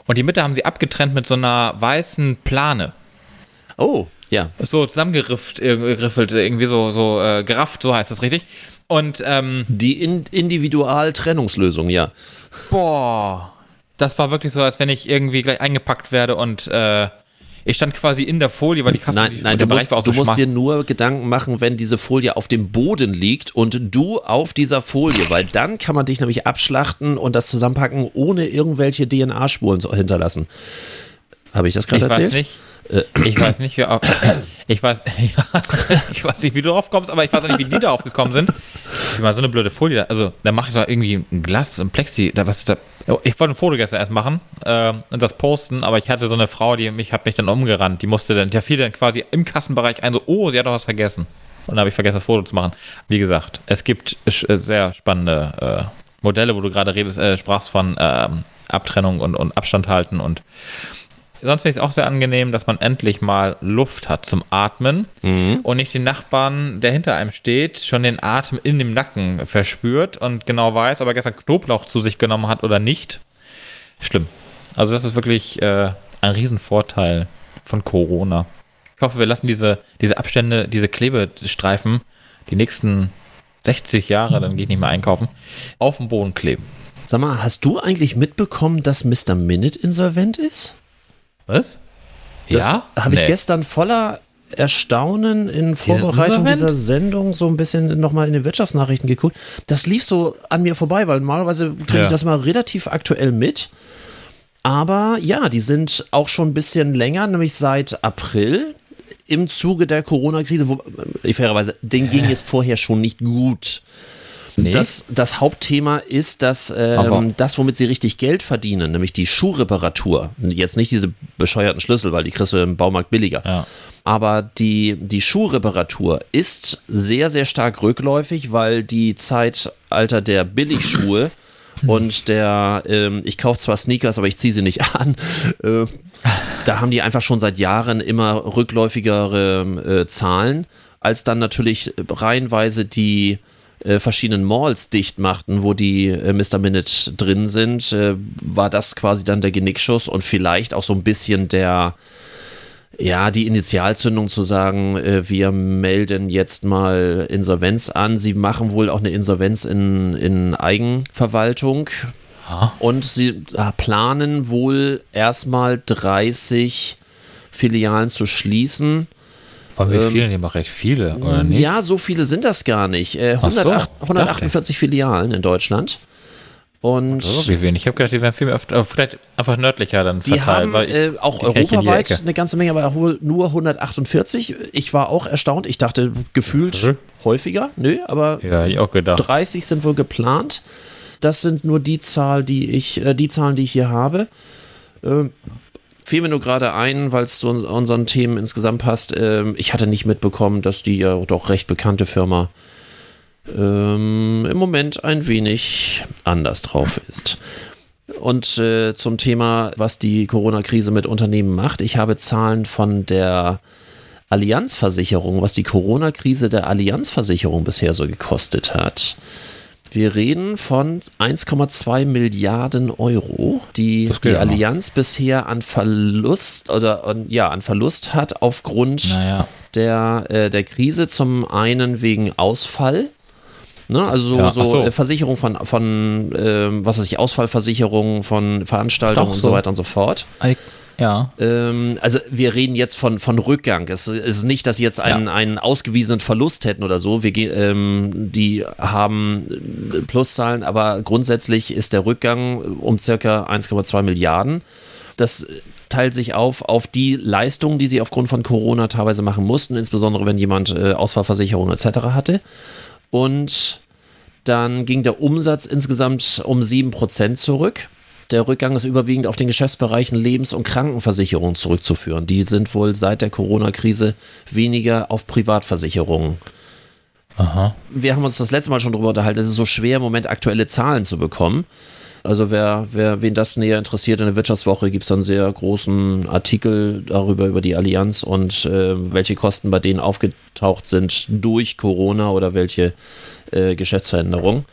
Und die Mitte haben sie abgetrennt mit so einer weißen Plane. Oh, ja. So zusammengeriffelt, äh, geriffelt, irgendwie so, so äh, gerafft, so heißt das richtig. Und ähm, Die in Individualtrennungslösung, ja. Boah, das war wirklich so, als wenn ich irgendwie gleich eingepackt werde und äh, ich stand quasi in der Folie, weil die Kasse Nein, die, nein, du musst, auch du so musst dir nur Gedanken machen, wenn diese Folie auf dem Boden liegt und du auf dieser Folie, weil dann kann man dich nämlich abschlachten und das zusammenpacken, ohne irgendwelche DNA-Spuren zu hinterlassen. Habe ich das gerade weiß erzählt? nicht. Ich weiß nicht, wie, ich weiß, ich weiß nicht, wie du drauf kommst, aber ich weiß auch nicht, wie die darauf gekommen sind. Ich mal so eine blöde Folie. Also, da mache ich da irgendwie ein Glas, ein Plexi, da was da. Oh, Ich wollte ein Foto gestern erst machen äh, und das posten, aber ich hatte so eine Frau, die mich hat mich dann umgerannt. Die musste dann, der fiel dann quasi im Kassenbereich ein, so, oh, sie hat doch was vergessen. Und dann habe ich vergessen, das Foto zu machen. Wie gesagt, es gibt äh, sehr spannende äh, Modelle, wo du gerade redest, äh, sprachst von ähm, Abtrennung und, und Abstand halten und sonst finde ich es auch sehr angenehm, dass man endlich mal Luft hat zum Atmen und nicht den Nachbarn, der hinter einem steht, schon den Atem in dem Nacken verspürt und genau weiß, ob er gestern Knoblauch zu sich genommen hat oder nicht. Schlimm. Also das ist wirklich äh, ein Riesenvorteil von Corona. Ich hoffe, wir lassen diese, diese Abstände, diese Klebestreifen die nächsten 60 Jahre, dann gehe ich nicht mehr einkaufen, auf dem Boden kleben. Sag mal, hast du eigentlich mitbekommen, dass Mr. Minute insolvent ist? Was? Das habe ich gestern voller Erstaunen in Vorbereitung dieser Sendung so ein bisschen nochmal in den Wirtschaftsnachrichten geguckt. Das lief so an mir vorbei, weil normalerweise kriege Ja. ich das mal relativ aktuell mit. Aber ja, die sind auch schon ein bisschen länger, nämlich seit April im Zuge der Corona-Krise, wo äh, fairerweise, denen ging es vorher schon nicht gut. Nee. Das, das Hauptthema ist, dass ähm, das, womit sie richtig Geld verdienen, nämlich die Schuhreparatur, jetzt nicht diese bescheuerten Schlüssel, weil die kriegst du im Baumarkt billiger, Ja. aber die, die Schuhreparatur ist sehr, sehr stark rückläufig, weil die Zeitalter der Billigschuhe und der, ähm, ich kaufe zwar Sneakers, aber ich ziehe sie nicht an, äh, da haben die einfach schon seit Jahren immer rückläufigere äh, Zahlen, als dann natürlich reihenweise die äh, verschiedenen Malls dicht machten, wo die äh, Mr. Minute drin sind, äh, war das quasi dann der Genickschuss und vielleicht auch so ein bisschen der ja, die Initialzündung zu sagen, äh, wir melden jetzt mal Insolvenz an. Sie machen wohl auch eine Insolvenz in, in Eigenverwaltung. Ja. Und sie äh, planen wohl erstmal 30 Filialen zu schließen. Von wie vielen? Die machen recht viele, oder nicht? Ähm, Ja, so viele sind das gar nicht. Äh, Ach so, 108, dachte 148 Filialen in Deutschland. Und So, wie wenig. Ich habe gedacht, die wären viel mehr, öfter, vielleicht einfach nördlicher dann die verteilt. haben weil ich, äh, auch die europaweit eine ganze Menge, aber nur 148. Ich war auch erstaunt. Ich dachte gefühlt Mhm. häufiger. Nö, aber Ja, ich auch gedacht. 30 sind wohl geplant. Das sind nur die Zahl, die ich, äh, die Zahlen, die ich hier habe. Ähm, fiel mir nur gerade ein, weil es zu uns- unseren Themen insgesamt passt. Ähm, ich hatte nicht mitbekommen, dass die ja doch recht bekannte Firma ähm, im Moment ein wenig anders drauf ist. Und äh, zum Thema, was die Corona-Krise mit Unternehmen macht. Ich habe Zahlen von der Allianzversicherung, was die Corona-Krise der Allianzversicherung bisher so gekostet hat. Wir reden von 1,2 Milliarden Euro, die die ja noch. Allianz bisher an Verlust oder an, ja an Verlust hat aufgrund Naja, der, äh, der Krise. Zum einen wegen Ausfall. Ne, also so, Ja, so, so. äh, Versicherung von, von ähm, was weiß ich, Ausfallversicherung von Veranstaltungen Doch, und so so. weiter und so fort. Ja. Ähm, also wir reden jetzt von, von Rückgang. Es ist nicht, dass sie jetzt einen, Ja. einen ausgewiesenen Verlust hätten oder so. Wir, ähm, die haben äh, Pluszahlen, aber grundsätzlich ist der Rückgang um circa 1,2 Milliarden. Das teilt sich auf auf die Leistungen, die sie aufgrund von Corona teilweise machen mussten, insbesondere wenn jemand äh, Ausfallversicherung etc. hatte. Und dann ging der Umsatz insgesamt um 7% zurück. Der Rückgang ist überwiegend auf den Geschäftsbereichen Lebens- und Krankenversicherung zurückzuführen. Die sind wohl seit der Corona-Krise weniger auf Privatversicherungen. Aha. Wir haben uns das letzte Mal schon darüber unterhalten, es ist so schwer im Moment aktuelle Zahlen zu bekommen. Also wer, wer wen das näher interessiert, in der Wirtschaftswoche gibt es einen sehr großen Artikel darüber, über die Allianz und äh, welche Kosten bei denen aufgetaucht sind durch Corona oder welche äh, Geschäftsveränderung.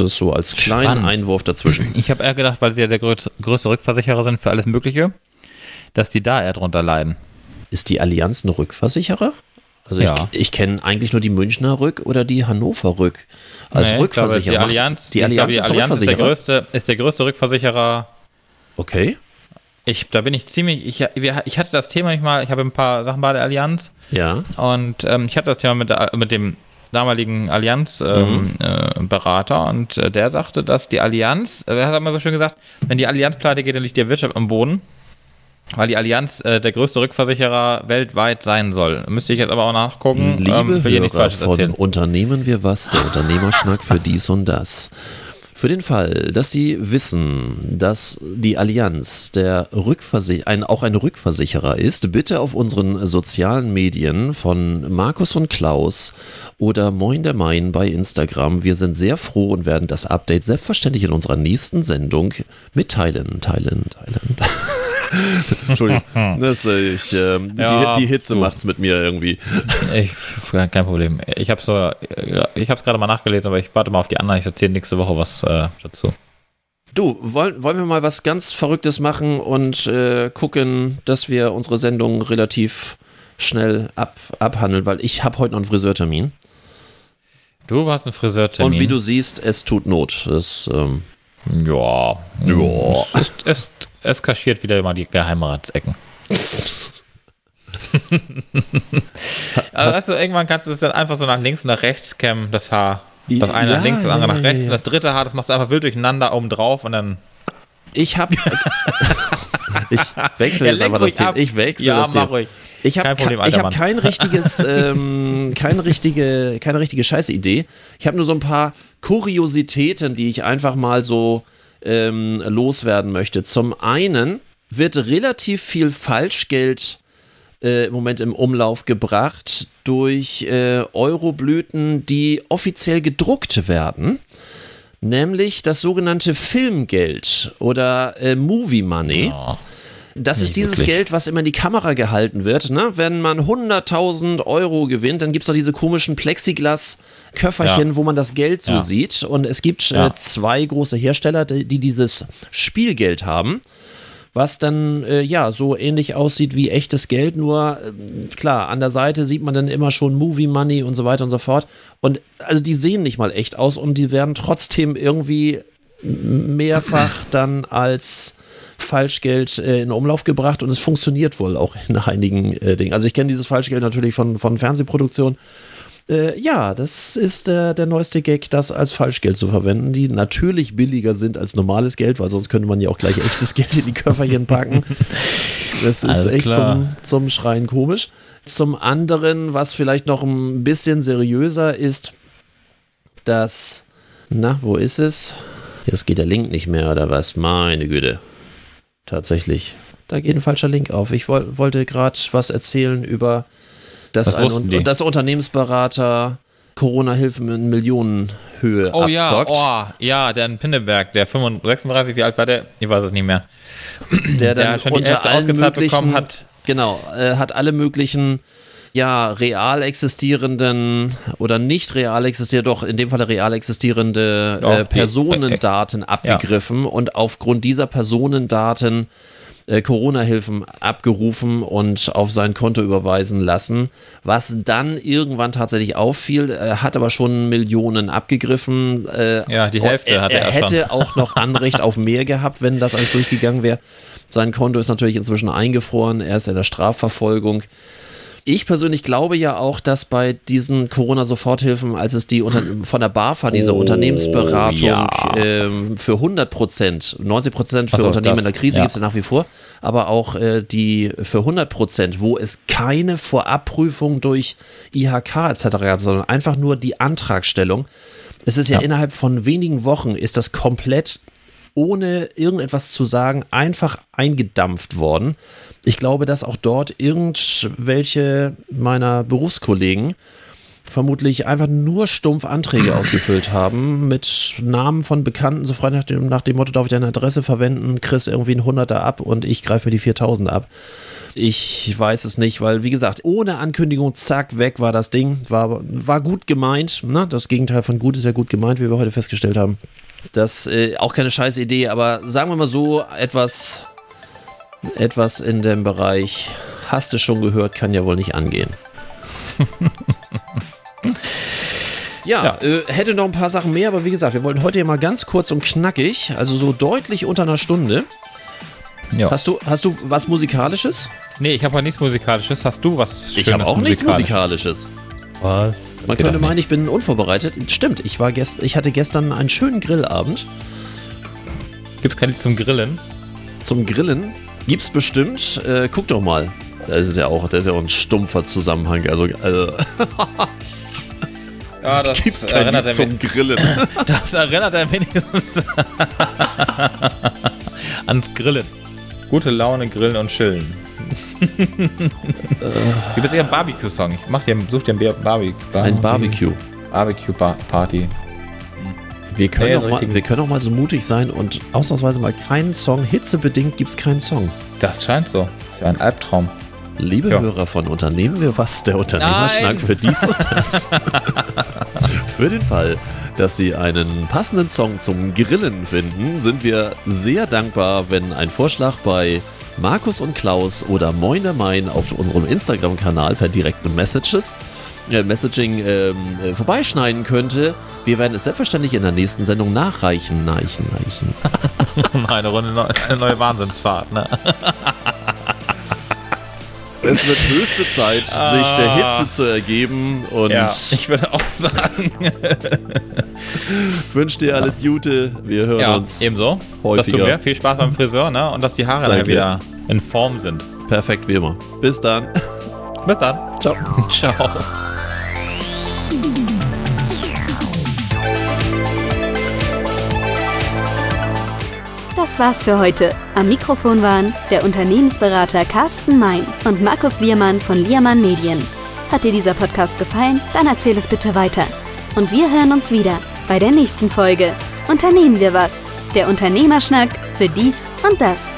Das so als kleinen Spannend. Einwurf dazwischen. Ich habe eher gedacht, weil sie ja der größte, Rückversicherer sind für alles Mögliche, dass die da eher drunter leiden. Ist die Allianz ein Rückversicherer? Also Ja. ich, ich kenne eigentlich nur die Münchner Rück oder die Hannover Rück als Nee, ich glaube, Rückversicherer. Die Allianz, die ich glaube, Allianz, die ist, der Allianz ist, der Rückversicherer. größte, ist der größte Rückversicherer. Okay. Ich, da bin ich ziemlich, ich, ich hatte das Thema nicht mal, ich habe ein paar Sachen bei der Allianz Ja. und ähm, ich hatte das Thema mit, mit dem damaligen Allianz-Berater ähm, äh, Berater und äh, der sagte, dass die Allianz, äh, er hat immer so schön gesagt, wenn die Allianz pleite geht, dann liegt die Wirtschaft am Boden, weil die Allianz äh, der größte Rückversicherer weltweit sein soll. Müsste ich jetzt aber auch nachgucken. Liebe ähm, will nichts Hörer Falsches von erzählen. Unternehmen wir was, der Unternehmerschnack für dies und das. Für den Fall, dass Sie wissen, dass die Allianz der Rückversich ein, auch ein Rückversicherer ist, bitte auf unseren sozialen Medien von Markus und Klaus oder Moin der Main bei Instagram. Wir sind sehr froh und werden das Update selbstverständlich in unserer nächsten Sendung mitteilen. Teilen, teilen. Entschuldigung, das, äh, ich, ähm, Ja, die, die Hitze du. macht's mit mir irgendwie. Ich, kein Problem. Ich habe so, ich habe es gerade mal nachgelesen, aber ich warte mal auf die anderen. Ich erzähle nächste Woche was äh, dazu. Du, wollen, wollen wir mal was ganz Verrücktes machen und äh, gucken, dass wir unsere Sendung relativ schnell ab, abhandeln, weil ich habe heute noch einen Friseurtermin. Du hast einen Friseurtermin. Und wie du siehst, es tut Not. Das, ähm, Ja. Ja. Es, es, es kaschiert wieder mal die Geheimratsecken. also weißt du, irgendwann kannst du es dann einfach so nach links und nach rechts kämmen, das Haar. Das eine Ja, nach links, das andere ja, nach ja, rechts. ja. Und das dritte Haar, das machst du einfach wild durcheinander oben drauf und dann. ich habe. ich wechsle Ja, jetzt einfach das Thema. ab. Ich wechsle Ja, das Thema. ruhig. Ich habe Kein hab kein richtiges, ähm, keine richtige, keine richtige Scheißidee. Ich habe nur so ein paar Kuriositäten, die ich einfach mal so ähm, loswerden möchte. Zum einen wird relativ viel Falschgeld äh, im Moment im Umlauf gebracht durch äh, Euroblüten, die offiziell gedruckt werden. Nämlich das sogenannte Filmgeld oder äh, Movie Money. Oh, Das ist Nicht dieses wirklich. Geld, was immer in die Kamera gehalten wird. Ne? Wenn man 100.000 Euro gewinnt, dann gibt es doch diese komischen Plexiglas-Köfferchen, Ja. wo man das Geld so Ja. sieht. Und es gibt Ja. äh, zwei große Hersteller, die, die dieses Spielgeld haben. was dann äh, ja so ähnlich aussieht wie echtes Geld, nur äh, klar, an der Seite sieht man dann immer schon Movie Money und so weiter und so fort. Und also die sehen nicht mal echt aus und die werden trotzdem irgendwie mehrfach dann als Falschgeld äh, in Umlauf gebracht und es funktioniert wohl auch in einigen äh, Dingen. Also ich kenne dieses Falschgeld natürlich von, von Fernsehproduktionen. Äh, ja, das ist der, der neueste Gag, das als Falschgeld zu verwenden, die natürlich billiger sind als normales Geld, weil sonst könnte man ja auch gleich echtes Geld in die Köfferchen packen. Das ist Alles echt zum, zum Schreien komisch. Zum anderen, was vielleicht noch ein bisschen seriöser ist, dass, na, wo ist es? Jetzt geht der Link nicht mehr, oder was? Meine Güte. Tatsächlich. Da geht ein falscher Link auf. Ich woll, wollte gerade was erzählen über dass ein dass Unternehmensberater Corona-Hilfen in Millionenhöhe oh, abzockt. Ja, oh, ja, der in Pinneberg, der 35, 36, wie alt war der? Ich weiß es nicht mehr. Der dann der schon unter allen möglichen, hat. Genau, äh, hat alle möglichen ja, real existierenden oder nicht real existierende, doch in dem Fall real existierende äh, Personendaten abgegriffen ja. und aufgrund dieser Personendaten äh, Corona-Hilfen abgerufen und auf sein Konto überweisen lassen, was dann irgendwann tatsächlich auffiel. Er hat aber schon Millionen abgegriffen. Äh, ja, die Hälfte er, hat er. Er hätte auch noch Anrecht auf mehr gehabt, wenn das alles durchgegangen wäre. Sein Konto ist natürlich inzwischen eingefroren. Er ist in der Strafverfolgung. Ich persönlich glaube ja auch, dass bei diesen Corona-Soforthilfen, als es die unter, von der BAFA, diese oh, Unternehmensberatung ja. ähm, für 100 Prozent, 90 Prozent für so, Unternehmen das, in der Krise ja. gibt es ja nach wie vor, aber auch äh, die für 100 Prozent, wo es keine Vorabprüfung durch IHK etc. gab, sondern einfach nur die Antragstellung. Es ist ja, ja innerhalb von wenigen Wochen ist das komplett ohne irgendetwas zu sagen einfach eingedampft worden. Ich glaube, dass auch dort irgendwelche meiner Berufskollegen vermutlich einfach nur stumpf Anträge ausgefüllt haben mit Namen von Bekannten, so frei nach dem, nach dem Motto, darf ich deine Adresse verwenden, kriegst irgendwie ein Hunderter ab und ich greife mir die 4000 ab. Ich weiß es nicht, weil wie gesagt, ohne Ankündigung, zack, weg war das Ding. War, war gut gemeint. Ne? Das Gegenteil von gut ist ja gut gemeint, wie wir heute festgestellt haben. Das äh, auch keine scheiß Idee, aber sagen wir mal so, etwas etwas in dem Bereich, hast du schon gehört, kann ja wohl nicht angehen. ja, ja. Äh, hätte noch ein paar Sachen mehr, aber wie gesagt, wir wollten heute ja mal ganz kurz und knackig, also so deutlich unter einer Stunde. Ja. Hast du, hast du was Musikalisches? Nee, ich habe auch nichts Musikalisches. Hast du was Ich habe auch nichts Musikalisches. Was? Man könnte meinen, ich bin unvorbereitet. Stimmt, ich, war gest ich hatte gestern einen schönen Grillabend. Gibt es kein Lied zum Grillen? Zum Grillen? Gibt's bestimmt. Äh, guck doch mal. Das ist ja auch, das ist ja auch ein stumpfer Zusammenhang. Also, also ja, das gibt's kein erinnert Lied zum Grillen. Das erinnert er wenigstens ans Grillen. Gute Laune, Grillen und Chillen. Gibt es eher einen Barbecue-Song? Ich mach dir, such dir ein Barbecue. Ein Barbecue. Barbecue-Party. Wir können, ja, auch mal, wir können auch mal so mutig sein und ausnahmsweise mal keinen Song. Hitzebedingt gibt es keinen Song. Das scheint so. Das ist ja ein Albtraum. Liebe ja. Hörer von Unternehmen wir was, der Unternehmerschnack für dies und das. für den Fall, dass Sie einen passenden Song zum Grillen finden, sind wir sehr dankbar, wenn ein Vorschlag bei Markus und Klaus oder Moin der Main auf unserem Instagram-Kanal per direkten Messages äh, Messaging ähm, äh, vorbeischneiden könnte. Wir werden es selbstverständlich in der nächsten Sendung nachreichen. Neichen, neichen. eine, Runde, eine neue Wahnsinnsfahrt, ne? Es wird höchste Zeit, ah. sich der Hitze zu ergeben. Und ja, ich würde auch sagen. wünsche dir alle Gute. Wir hören ja, uns. Ebenso. Häufiger. Dass du Viel Spaß beim Friseur, ne? Und dass die Haare dann wieder in Form sind. Perfekt, wie immer. Bis dann. Bis dann. Ciao. Ciao. Das war's für heute. Am Mikrofon waren der Unternehmensberater Carsten Mein und Markus Liermann von Liermann Medien. Hat dir dieser Podcast gefallen? Dann erzähl es bitte weiter. Und wir hören uns wieder bei der nächsten Folge. Unternehmen wir was. Der Unternehmerschnack für dies und das.